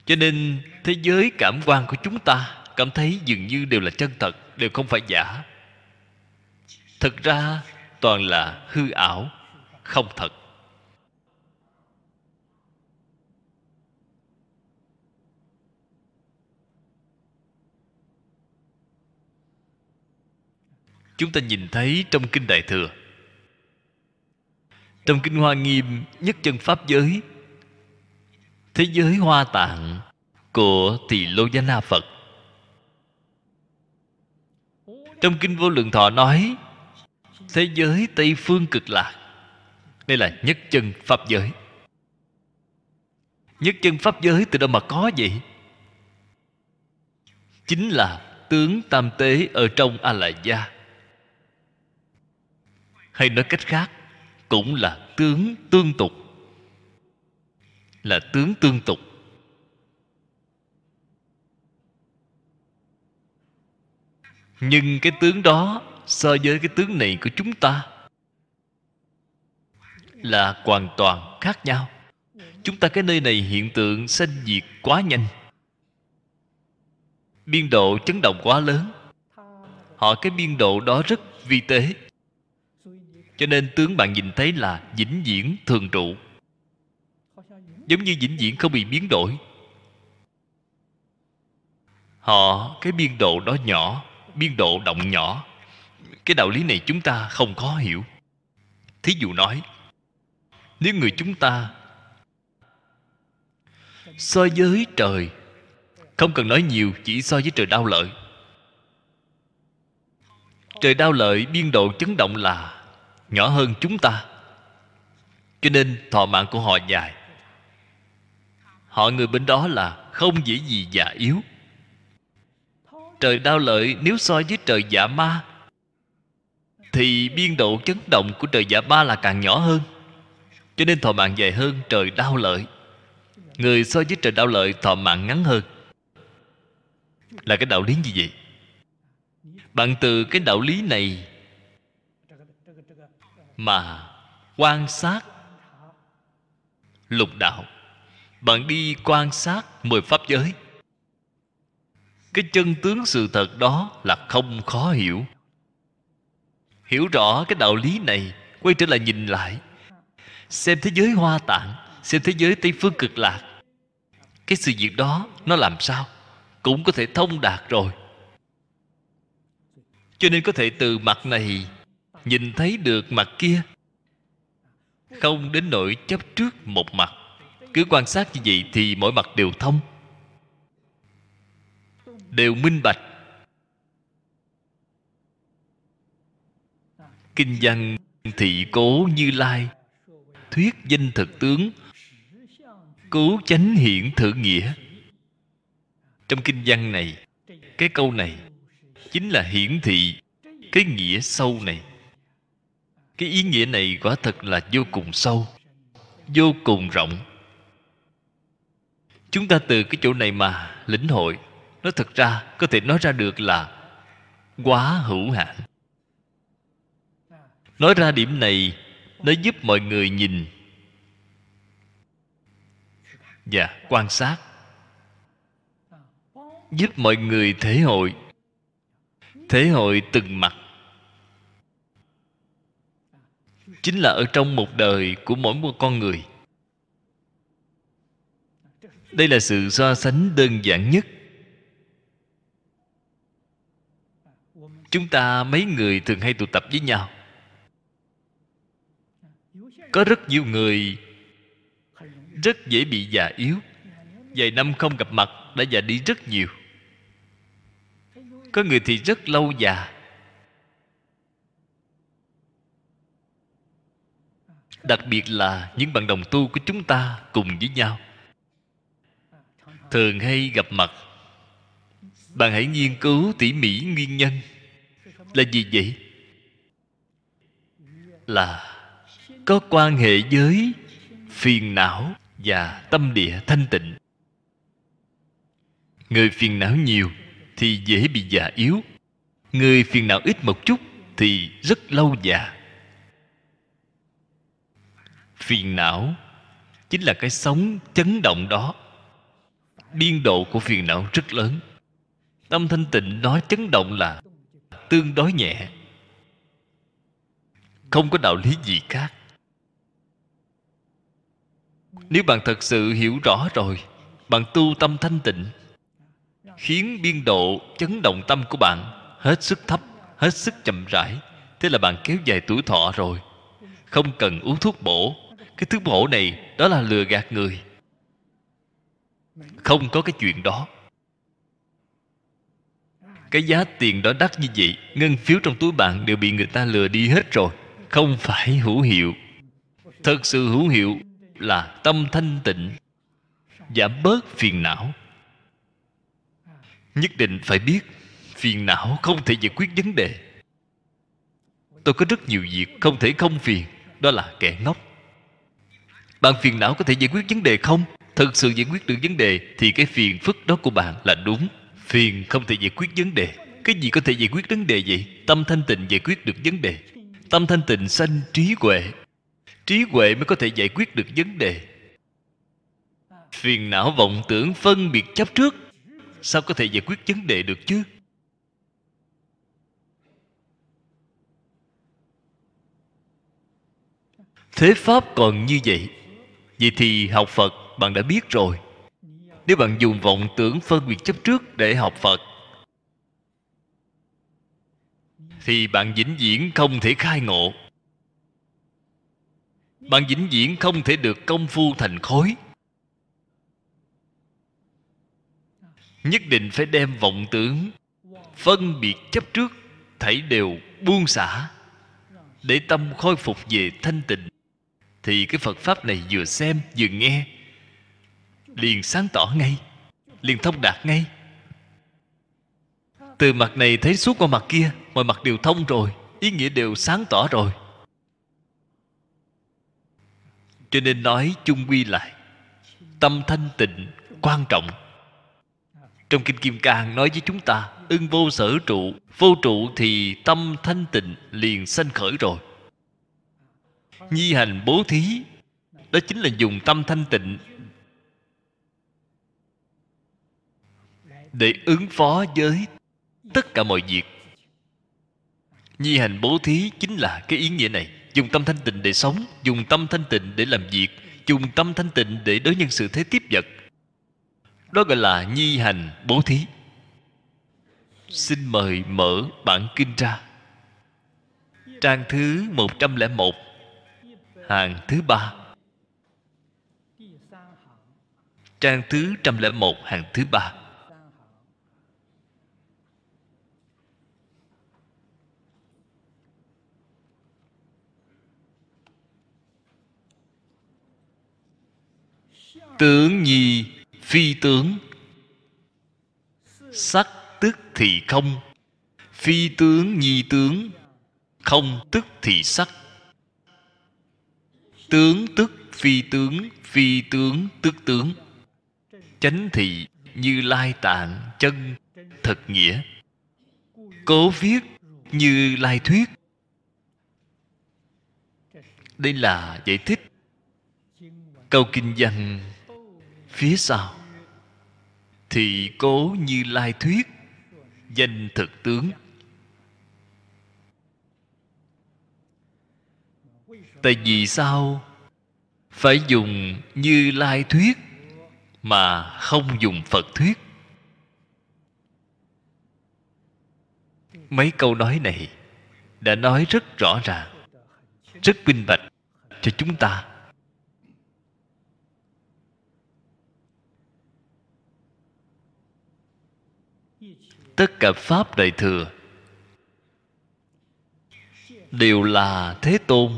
Cho nên thế giới cảm quan của chúng ta cảm thấy dường như đều là chân thật, đều không phải giả. Thực ra toàn là hư ảo, không thật. Chúng ta nhìn thấy trong kinh đại thừa. Trong kinh hoa nghiêm, nhất chân pháp giới, thế giới hoa tạng của tỳ lô gia na phật. Trong kinh vô lượng thọ nói thế giới tây phương cực lạc đây là nhất chân pháp giới. Nhất chân pháp giới từ đâu mà có vậy? Chính là tướng tam tế ở trong a la gia hay nói cách khác, cũng là tướng tương tục. Là tướng tương tục. Nhưng cái tướng đó so với cái tướng này của chúng ta là hoàn toàn khác nhau. Chúng ta cái nơi này hiện tượng sanh diệt quá nhanh. Biên độ chấn động quá lớn. Họ cái biên độ đó rất vi tế. Cho nên tướng bạn nhìn thấy là vĩnh viễn thường trụ. Giống như vĩnh viễn không bị biến đổi. Họ cái biên độ đó nhỏ, biên độ động nhỏ cái đạo lý này chúng ta không khó hiểu. Thí dụ nói, nếu người chúng ta so với trời, không cần nói nhiều, chỉ so với trời đau lợi. Trời đau lợi, biên độ chấn động là nhỏ hơn chúng ta. Cho nên thọ mạng của họ dài. Họ người bên đó là không dễ gì già yếu. Trời đau lợi, nếu so với trời dạ ma thì biên độ chấn động của trời giả ba là càng nhỏ hơn. Cho nên thọ mạng dài hơn trời đau lợi. Người so với trời đau lợi thọ mạng ngắn hơn. Là cái đạo lý gì vậy. Bạn từ cái đạo lý này mà quan sát lục đạo, bạn đi quan sát mười pháp giới. Cái chân tướng sự thật đó là không khó hiểu hiểu rõ cái đạo lý này, quay trở lại nhìn lại. Xem thế giới hoa tạng, xem thế giới tây phương cực lạc. Cái sự việc đó, nó làm sao? Cũng có thể thông đạt rồi. Cho nên có thể từ mặt này nhìn thấy được mặt kia. Không đến nỗi chấp trước một mặt. Cứ quan sát như vậy thì mỗi mặt đều thông. Đều minh bạch. Kinh văn thị cố như lai, thuyết danh thực tướng, cứu chánh hiển thử nghĩa. Trong kinh văn này, cái câu này chính là hiển thị cái nghĩa sâu này. Cái ý nghĩa này quả thật là vô cùng sâu, vô cùng rộng. Chúng ta từ cái chỗ này mà lĩnh hội, nó thật ra có thể nói ra được là quá hữu hạn nói ra điểm này, nó giúp mọi người nhìn. Và quan sát. Giúp mọi người thể hội. Thể hội từng mặt. Chính là ở trong một đời của mỗi một con người. Đây là sự so sánh đơn giản nhất. Chúng ta, mấy người thường hay tụ tập với nhau có rất nhiều người rất dễ bị già yếu. Vài năm không gặp mặt đã già đi rất nhiều. Có người thì rất lâu già. Đặc biệt là những bạn đồng tu của chúng ta cùng với nhau. Thường hay gặp mặt. Bạn hãy nghiên cứu tỉ mỉ nguyên nhân. Là gì vậy? Là có quan hệ với phiền não và tâm địa thanh tịnh. Người phiền não nhiều thì dễ bị già yếu. Người phiền não ít một chút thì rất lâu già. Phiền não chính là cái sống chấn động đó. Biên độ của phiền não rất lớn. Tâm thanh tịnh nói chấn động là tương đối nhẹ. Không có đạo lý gì khác nếu bạn thật sự hiểu rõ rồi, bạn tu tâm thanh tịnh, khiến biên độ chấn động tâm của bạn hết sức thấp, hết sức chậm rãi, thế là bạn kéo dài tuổi thọ rồi. Không cần uống thuốc bổ. Cái thuốc bổ này đó là lừa gạt người. Không có cái chuyện đó. Cái giá tiền đó đắt như vậy, ngân phiếu trong túi bạn đều bị người ta lừa đi hết rồi. Không phải hữu hiệu. Thật sự hữu hiệu là tâm thanh tịnh giảm bớt phiền não. Nhất định phải biết, phiền não không thể giải quyết vấn đề. Tôi có rất nhiều việc không thể không phiền, đó là kẻ ngốc. Bạn phiền não có thể giải quyết vấn đề không? Thực sự giải quyết được vấn đề thì cái phiền phức đó của bạn là đúng. Phiền không thể giải quyết vấn đề. Cái gì có thể giải quyết vấn đề vậy? Tâm thanh tịnh giải quyết được vấn đề. Tâm thanh tịnh sanh trí huệ trí huệ mới có thể giải quyết được vấn đề. Phiền não vọng tưởng phân biệt chấp trước, sao có thể giải quyết vấn đề được chứ? Thế pháp còn như vậy vậy thì học phật bạn đã biết rồi. Nếu bạn dùng vọng tưởng phân biệt chấp trước để học phật, thì bạn vĩnh viễn không thể khai ngộ bạn vĩnh viễn không thể được công phu thành khối. Nhất định phải đem vọng tưởng, phân biệt chấp trước, thảy đều buông xả. Để tâm khôi phục về thanh tịnh, thì cái phật pháp này vừa xem, vừa nghe. Liền sáng tỏ ngay, liền thông đạt ngay. Từ mặt này thấy suốt qua mặt kia, mọi mặt đều thông rồi, ý nghĩa đều sáng tỏ rồi. Cho nên nói chung quy lại tâm thanh tịnh, quan trọng. Trong kinh kim cang nói với chúng ta, ưng vô sở trụ, vô trụ thì tâm thanh tịnh liền sanh khởi rồi. Nhi hành bố thí, đó chính là dùng tâm thanh tịnh để ứng phó với tất cả mọi việc. Nhi hành bố thí chính là cái ý nghĩa này dùng tâm thanh tịnh để sống, dùng tâm thanh tịnh để làm việc, dùng tâm thanh tịnh để đối nhân sự thế tiếp vật. Đó gọi là nhi hành bố thí. Xin mời mở bản kinh ra. Trang thứ 101 hàng thứ ba. Trang thứ 101 hàng thứ ba. Tướng nhi phi tướng. Sắc tức thì không. Phi tướng nhi tướng. Không tức thì sắc. Tướng tức phi tướng phi tướng tức tướng. Chánh thị như lai tạng chân, thật nghĩa. Cố viết như lai thuyết. Đây là giải thích câu kinh văn phía sau thì cố như lai thuyết danh thực tướng. Tại vì sao phải dùng như lai thuyết mà không dùng phật thuyết? Mấy câu nói này đã nói rất rõ ràng, rất minh bạch cho chúng ta. Tất cả pháp đại thừa. Đều là thế tôn.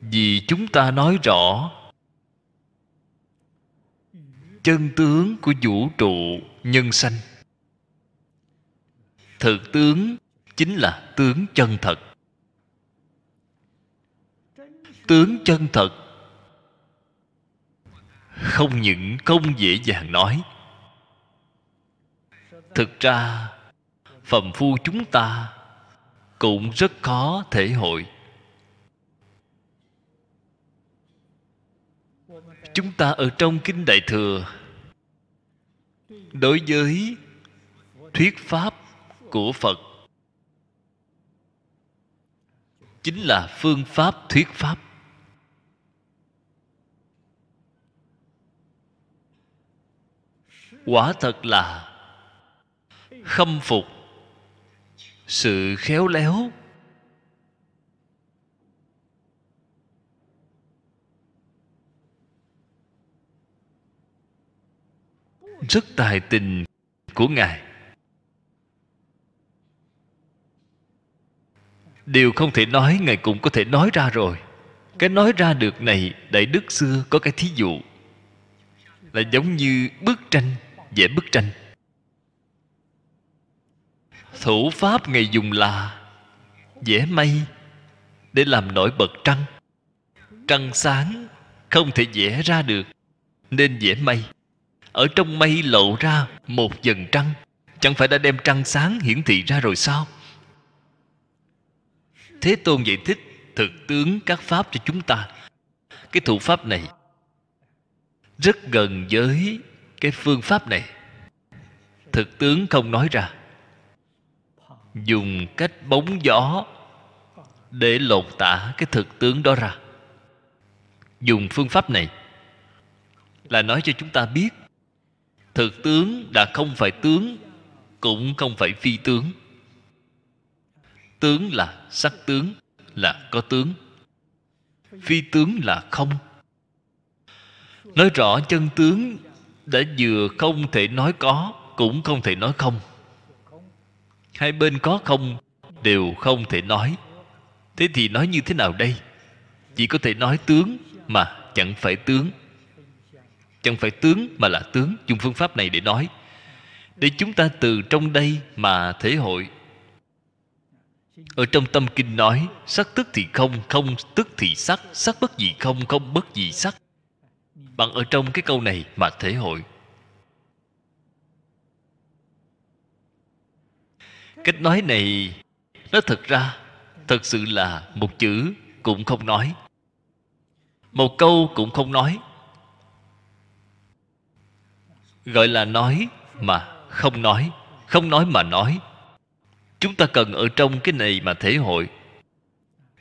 Vì chúng ta nói rõ, chân tướng của vũ trụ nhân sanh. Thực tướng chính là tướng chân thật. Tướng chân thật không những không dễ dàng nói thực ra, phàm phu chúng ta cũng rất khó thể hội. Chúng ta ở trong kinh đại thừa, đối với thuyết pháp của phật, chính là phương pháp thuyết pháp. Quả thật là khâm phục sự khéo léo. Rất tài tình của ngài. Điều không thể nói, ngài cũng có thể nói ra rồi. Cái nói ra được này, đại đức xưa có cái thí dụ là giống như bức tranh, vẽ bức tranh thủ pháp ngày dùng là vẽ mây để làm nổi bật trăng. Trăng sáng không thể vẽ ra được, nên vẽ mây ở trong mây lộ ra một dần trăng. Chẳng phải đã đem trăng sáng hiển thị ra rồi sao? Thế tôn giải thích thực tướng các pháp cho chúng ta. Cái thủ pháp này rất gần với cái phương pháp này. Thực tướng không nói ra dùng cách bóng gió để lột tả cái thực tướng đó ra. Dùng phương pháp này là nói cho chúng ta biết, thực tướng đã không phải tướng, cũng không phải phi tướng. Tướng là sắc tướng, là có tướng. Phi tướng là không. Nói rõ chân tướng đã vừa không thể nói có, cũng không thể nói không hai bên có không đều không thể nói. Thế thì nói như thế nào đây? Chỉ có thể nói tướng mà chẳng phải tướng. Chẳng phải tướng mà là tướng, dùng phương pháp này để nói. Để chúng ta từ trong đây mà thể hội. Ở trong tâm kinh nói, sắc tức thì không không tức thì sắc sắc bất gì không không bất gì sắc. Bạn ở trong cái câu này mà thể hội. Cách nói này, nó thật ra, thật sự là một chữ cũng không nói. Một câu cũng không nói. Gọi là nói mà không nói không nói mà nói. Chúng ta cần ở trong cái này mà thể hội.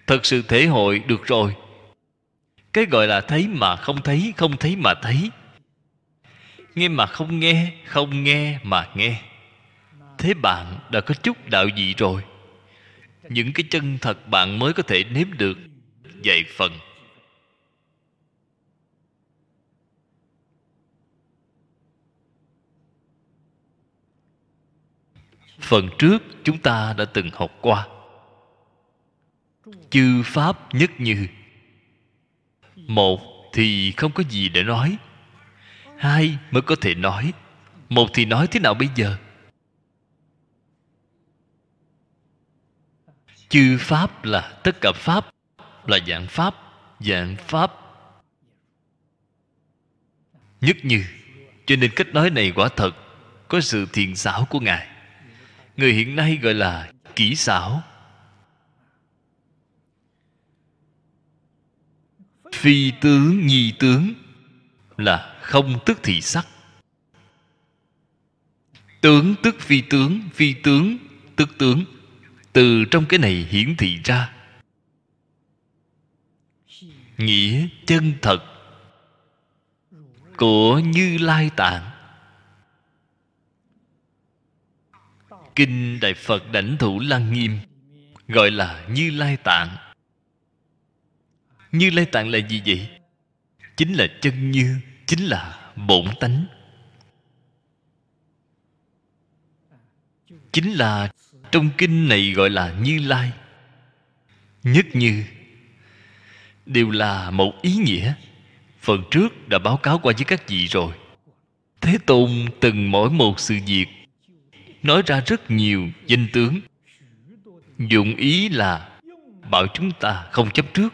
Thật sự thể hội được rồi. Cái gọi là thấy mà không thấy không thấy mà thấy. Nghe mà không nghe không nghe mà nghe thế bạn đã có chút đạo vị rồi? Những cái chân thật bạn mới có thể nếm được dạy phần. Phần trước chúng ta đã từng học qua. Chư pháp nhất như. Một thì không có gì để nói. Hai mới có thể nói. Một thì nói thế nào bây giờ? Chư pháp là tất cả pháp, là dạng pháp dạng pháp. Nhất như, cho nên cách nói này quả thật có sự thiện xảo của ngài. Người hiện nay gọi là kỹ xảo. Phi tướng nhi tướng là không tức thị sắc. Tướng tức phi tướng phi tướng tức tướng từ trong cái này hiển thị ra. Nghĩa chân thật của như lai tạng. Kinh đại phật đảnh thủ lăng nghiêm gọi là như lai tạng. Như lai tạng là gì vậy? Chính là chân như, chính là bổn tánh. Chính là trong kinh này gọi là như lai. Nhất như đều là một ý nghĩa. Phần trước đã báo cáo qua với các vị rồi. Thế tôn từng mỗi một sự việc, nói ra rất nhiều danh tướng. Dụng ý là bảo chúng ta không chấp trước.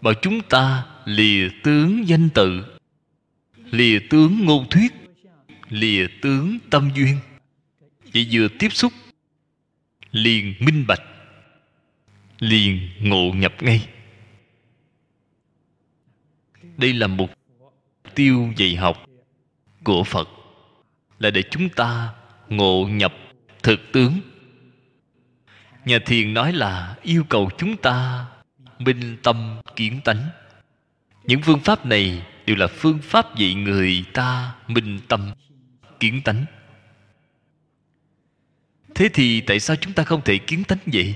Bảo chúng ta lìa tướng danh tự, lìa tướng ngôn thuyết, lìa tướng tâm duyên chỉ vừa tiếp xúc, liền minh bạch, liền ngộ nhập ngay. Đây là mục tiêu dạy học của phật, là để chúng ta ngộ nhập thực tướng. Nhà thiền nói là yêu cầu chúng ta minh tâm kiến tánh. Những phương pháp này đều là phương pháp dạy người ta minh tâm kiến tánh thế thì tại sao chúng ta không thể kiến tánh vậy?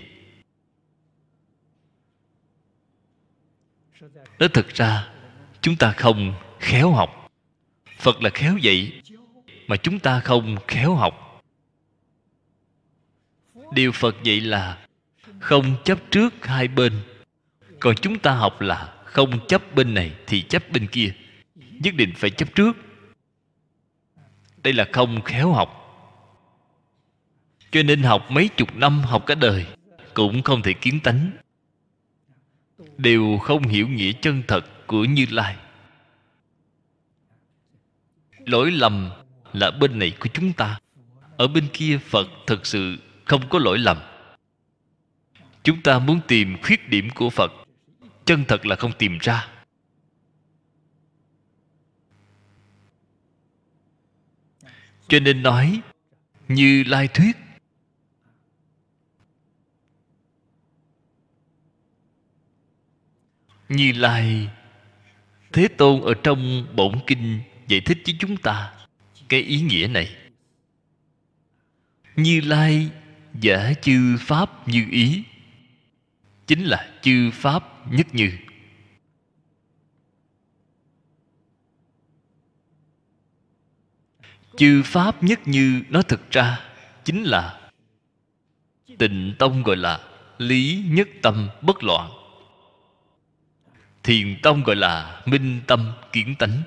Nó thật ra, chúng ta không khéo học. Phật là khéo dạy, mà chúng ta không khéo học. Điều phật dạy là không chấp trước hai bên. Còn chúng ta học là không chấp bên này thì chấp bên kia. Nhất định phải chấp trước. Đây là không khéo học cho nên học mấy chục năm học cả đời, cũng không thể kiến tánh. Đều không hiểu nghĩa chân thật của như lai. Lỗi lầm là bên này của chúng ta, ở bên kia phật thật sự không có lỗi lầm. Chúng ta muốn tìm khuyết điểm của phật, chân thật là không tìm ra. Cho nên nói, như lai thuyết như lai, thế tôn ở trong bổn kinh giải thích với chúng ta cái ý nghĩa này. Như lai giả chư pháp như ý, chính là chư pháp nhất như. Chư pháp nhất như nó thực ra, chính là tịnh tông gọi là lý nhất tâm bất loạn thiền tông gọi là minh tâm kiến tánh.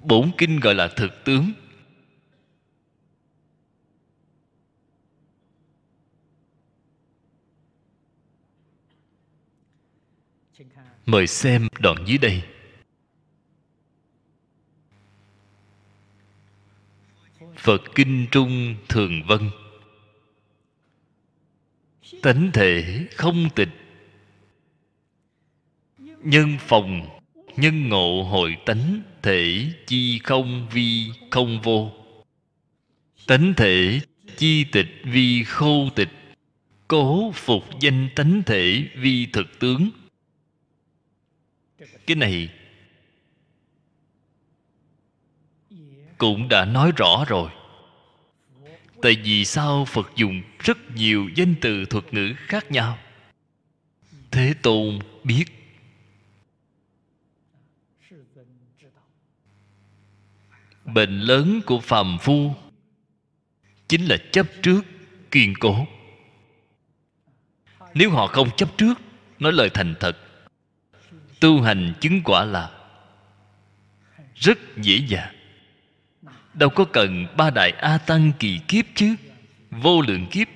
Bổn kinh gọi là thực tướng. Mời xem đoạn dưới đây. Phật kinh trung thường vân. Tánh thể không tịch nhân phòng, nhân ngộ hội tánh, thể chi không vi không vô. Tánh thể, chi tịch vi khô tịch. Cố phục danh tánh thể vi thực tướng. Cái này cũng đã nói rõ rồi. Tại vì sao phật dùng rất nhiều danh từ thuật ngữ khác nhau? Thế tôn biết bệnh lớn của phàm phu chính là chấp trước kiên cố. Nếu họ không chấp trước, nói lời thành thật, tu hành chứng quả là rất dễ dàng. Đâu có cần ba đại a tăng kỳ kiếp chứ, vô lượng kiếp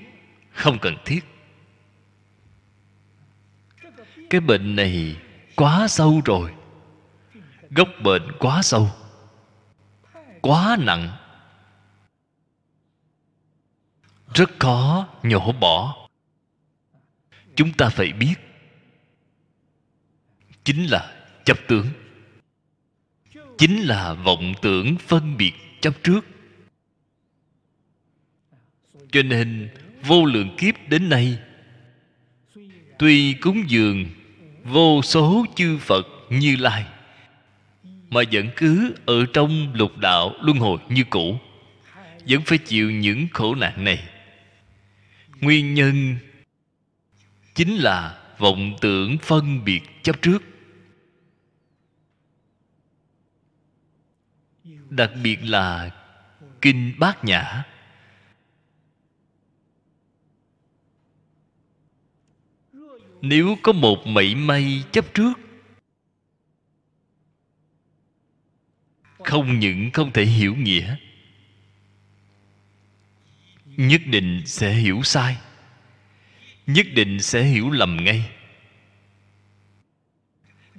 không cần thiết. Cái bệnh này quá sâu rồi, gốc bệnh quá sâu quá nặng. Rất khó nhổ bỏ. Chúng ta phải biết. Chính là chấp tướng. Chính là vọng tưởng phân biệt chấp trước. Cho nên, vô lượng kiếp đến nay, tuy cúng dường vô số chư phật như lai mà vẫn cứ ở trong lục đạo luân hồi như cũ, vẫn phải chịu những khổ nạn này. Nguyên nhân chính là vọng tưởng phân biệt chấp trước. Đặc biệt là kinh bát nhã. Nếu có một mảy may chấp trước không những không thể hiểu nghĩa, nhất định sẽ hiểu sai, nhất định sẽ hiểu lầm ngay.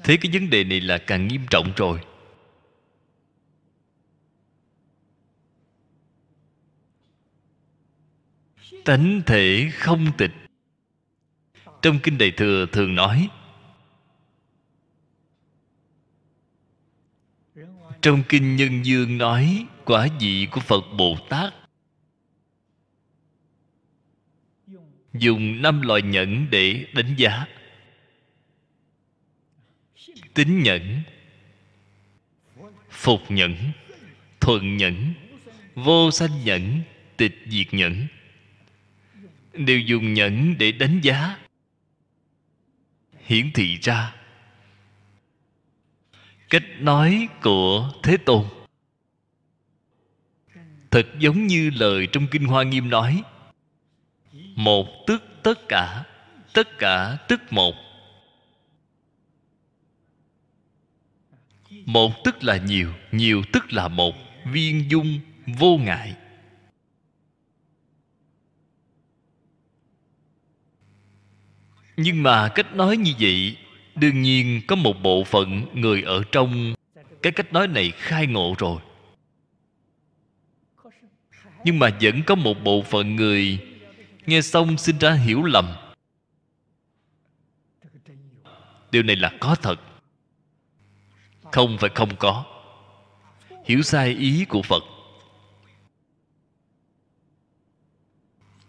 Thế cái vấn đề này là càng nghiêm trọng rồi. Tánh thể không tịch. Trong kinh đại thừa thường nói trong kinh nhân dương nói, quả vị của phật bồ tát. Dùng năm loại nhẫn để đánh giá. Tín nhẫn, phục nhẫn thuận nhẫn, vô sanh nhẫn, tịch diệt nhẫn. Đều dùng nhẫn để đánh giá. Hiển thị ra cách nói của thế tôn. Thật giống như lời trong kinh hoa nghiêm nói, một tức tất cả tất cả tức một. Một tức là nhiều nhiều tức là một, viên dung, vô ngại. Nhưng mà cách nói như vậy đương nhiên có một bộ phận người ở trong. Cái cách nói này khai ngộ rồi. Nhưng mà vẫn có một bộ phận người. Nghe xong sinh ra hiểu lầm. Điều này là có thật. Không phải không có. Hiểu sai ý của phật.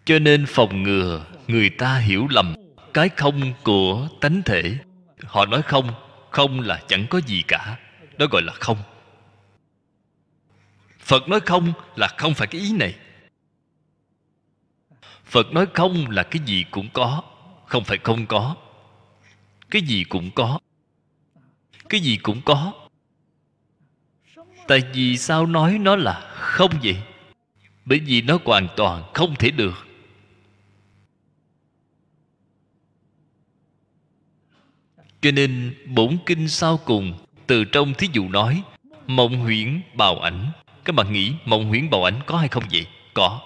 Cho nên phòng ngừa người ta hiểu lầm. Cái không của tánh thể họ nói không không là chẳng có gì cả. Đó gọi là không. Phật nói không là không phải cái ý này. Phật nói không là cái gì cũng có, không phải không có. Cái gì cũng có. Cái gì cũng có. Tại vì sao nói nó là không vậy? Bởi vì nó hoàn toàn không thể được. Cho nên bổn kinh sau cùng từ trong thí dụ nói, mộng huyễn bào ảnh. Các bạn nghĩ mộng huyễn bào ảnh có hay không vậy? Có.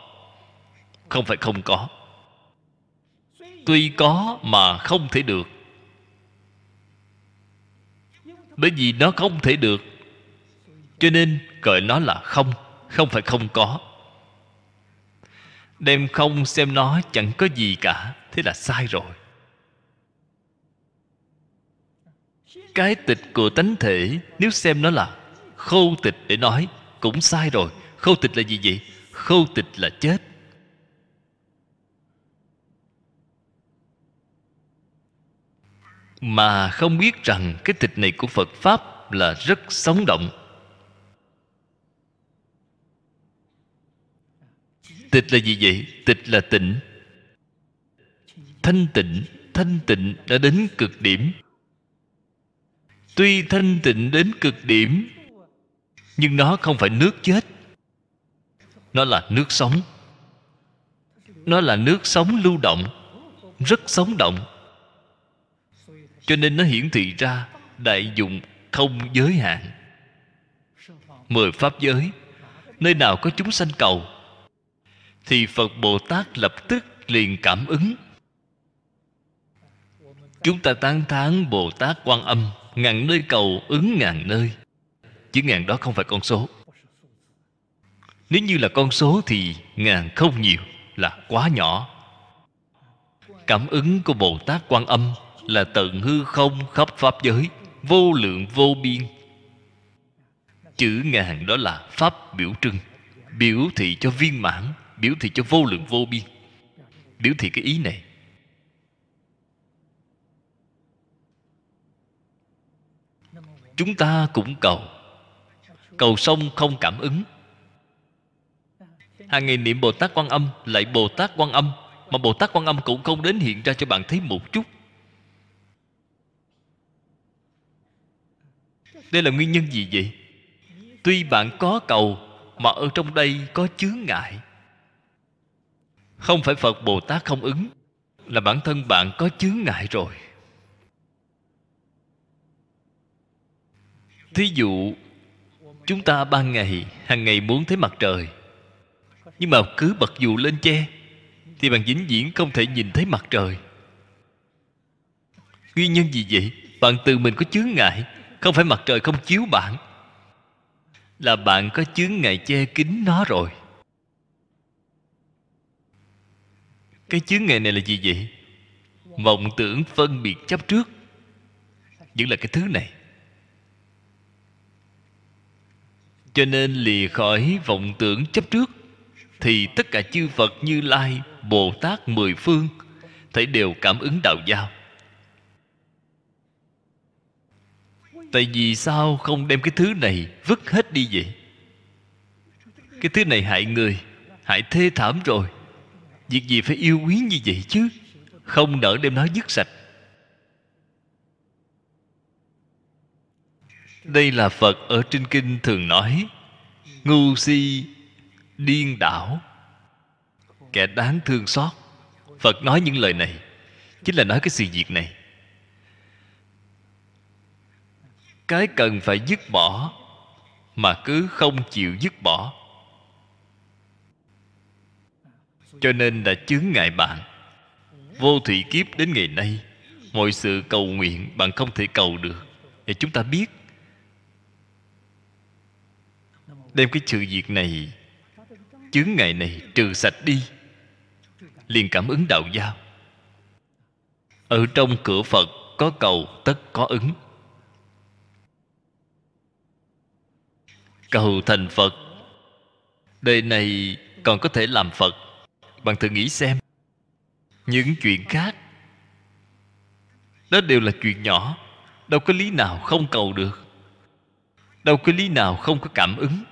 Không phải không có. Tuy có mà không thể được. Bởi vì nó không thể được. Cho nên gọi nó là không không phải không có. Đem không xem nó chẳng có gì cả. Thế là sai rồi. Cái tịch của tánh thể, nếu xem nó là khâu tịch để nói, cũng sai rồi. Khâu tịch là gì vậy? Khâu tịch là chết. Mà không biết rằng cái tịch này của phật pháp là rất sống động. Tịch là gì vậy? Tịch là tịnh. Thanh tịnh thanh tịnh đã đến cực điểm tuy thanh tịnh đến cực điểm, nhưng nó không phải nước chết. Nó là nước sống. Nó là nước sống lưu động, rất sống động. Cho nên nó hiển thị ra đại dụng không giới hạn. Mười pháp giới, nơi nào có chúng sanh cầu, thì phật bồ tát lập tức liền cảm ứng. Chúng ta tán thán bồ tát quan âm ngàn nơi cầu ứng ngàn nơi. Chữ ngàn đó không phải con số. Nếu như là con số thì ngàn không nhiều là quá nhỏ. Cảm ứng của bồ tát quan âm là tận hư không khắp pháp giới, vô lượng vô biên. Chữ ngàn đó là pháp biểu trưng, biểu thị cho viên mãn, biểu thị cho vô lượng vô biên. Biểu thị cái ý này. Chúng ta cũng cầu. Cầu xong không cảm ứng. Hàng ngày niệm bồ tát quan âm lại bồ tát quan âm, mà bồ tát quan âm cũng không đến hiện ra cho bạn thấy một chút. Đây là nguyên nhân gì vậy? Tuy bạn có cầu, mà ở trong đây có chướng ngại. Không phải phật bồ tát không ứng, là bản thân bạn có chướng ngại rồi. Thí dụ, chúng ta ban ngày, hàng ngày muốn thấy mặt trời. Nhưng mà cứ bật dù lên che, thì bạn vĩnh viễn không thể nhìn thấy mặt trời. Nguyên nhân gì vậy? Bạn tự mình có chướng ngại, không phải mặt trời không chiếu bạn. Là bạn có chướng ngại che kín nó rồi. Cái chướng ngại này là gì vậy? Vọng tưởng phân biệt chấp trước. Vẫn là cái thứ này. Cho nên lìa khỏi vọng tưởng chấp trước, thì tất cả chư phật như lai, bồ tát mười phương, thấy đều cảm ứng đạo giao. Tại vì sao không đem cái thứ này vứt hết đi vậy? Cái thứ này hại người, hại thê thảm rồi. Việc gì phải yêu quý như vậy chứ? Không nỡ đem nó dứt sạch. Đây là phật ở trên kinh thường nói, ngu si điên đảo. Kẻ đáng thương xót. Phật nói những lời này, chính là nói cái sự việc này. Cái cần phải dứt bỏ mà cứ không chịu dứt bỏ. Cho nên đã chướng ngại bạn. Vô thủy kiếp đến ngày nay, mọi sự cầu nguyện bạn không thể cầu được. Và chúng ta biết đem cái sự việc này, chướng ngại này trừ sạch đi. Liền cảm ứng đạo giao ở trong cửa phật có cầu tất có ứng. Cầu thành phật. Đời này còn có thể làm phật. Bạn thử nghĩ xem. Những chuyện khác. Đó đều là chuyện nhỏ. Đâu có lý nào không cầu được. Đâu có lý nào không có cảm ứng.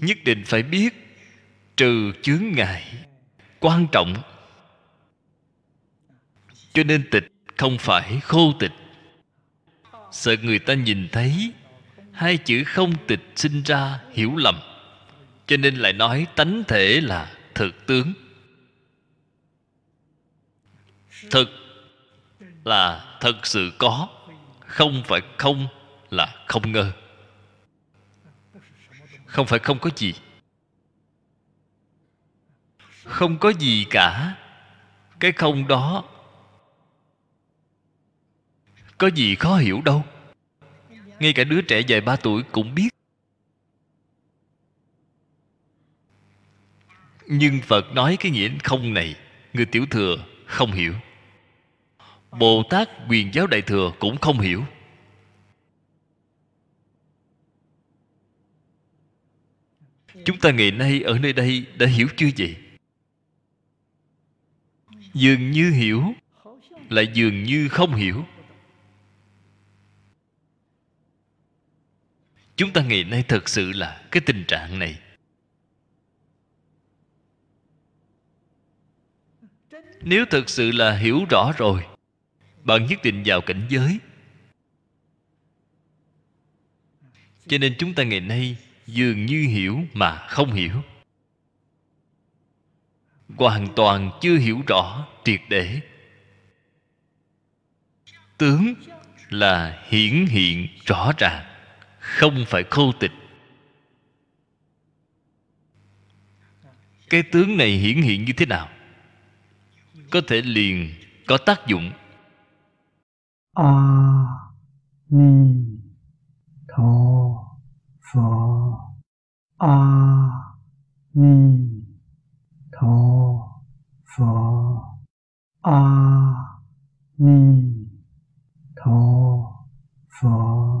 Nhất định phải biết trừ chướng ngại, quan trọng. Cho nên tịch không phải khô tịch. Sợ người ta nhìn thấy hai chữ không tịch sinh ra hiểu lầm. Cho nên lại nói tánh thể là thực tướng. Thực là thật sự có, không phải không là không ngờ không phải không có gì. Không có gì cả. Cái không đó, có gì khó hiểu đâu. Ngay cả đứa trẻ vài ba tuổi cũng biết. Nhưng phật nói cái nghĩa không này, người tiểu thừa không hiểu. Bồ tát quyền giáo đại thừa cũng không hiểu. Chúng ta ngày nay ở nơi đây đã hiểu chưa vậy? Dường như hiểu, lại dường như không hiểu. Chúng ta ngày nay thật sự là cái tình trạng này. Nếu thật sự là hiểu rõ rồi, bạn nhất định vào cảnh giới. Cho nên chúng ta ngày nay dường như hiểu mà không hiểu. Hoàn toàn chưa hiểu rõ triệt để. Tướng là hiển hiện rõ ràng, không phải khô tịch. Cái tướng này hiển hiện như thế nào? Có thể liền có tác dụng. A ni tho. 佛阿弥陀佛，阿弥陀佛。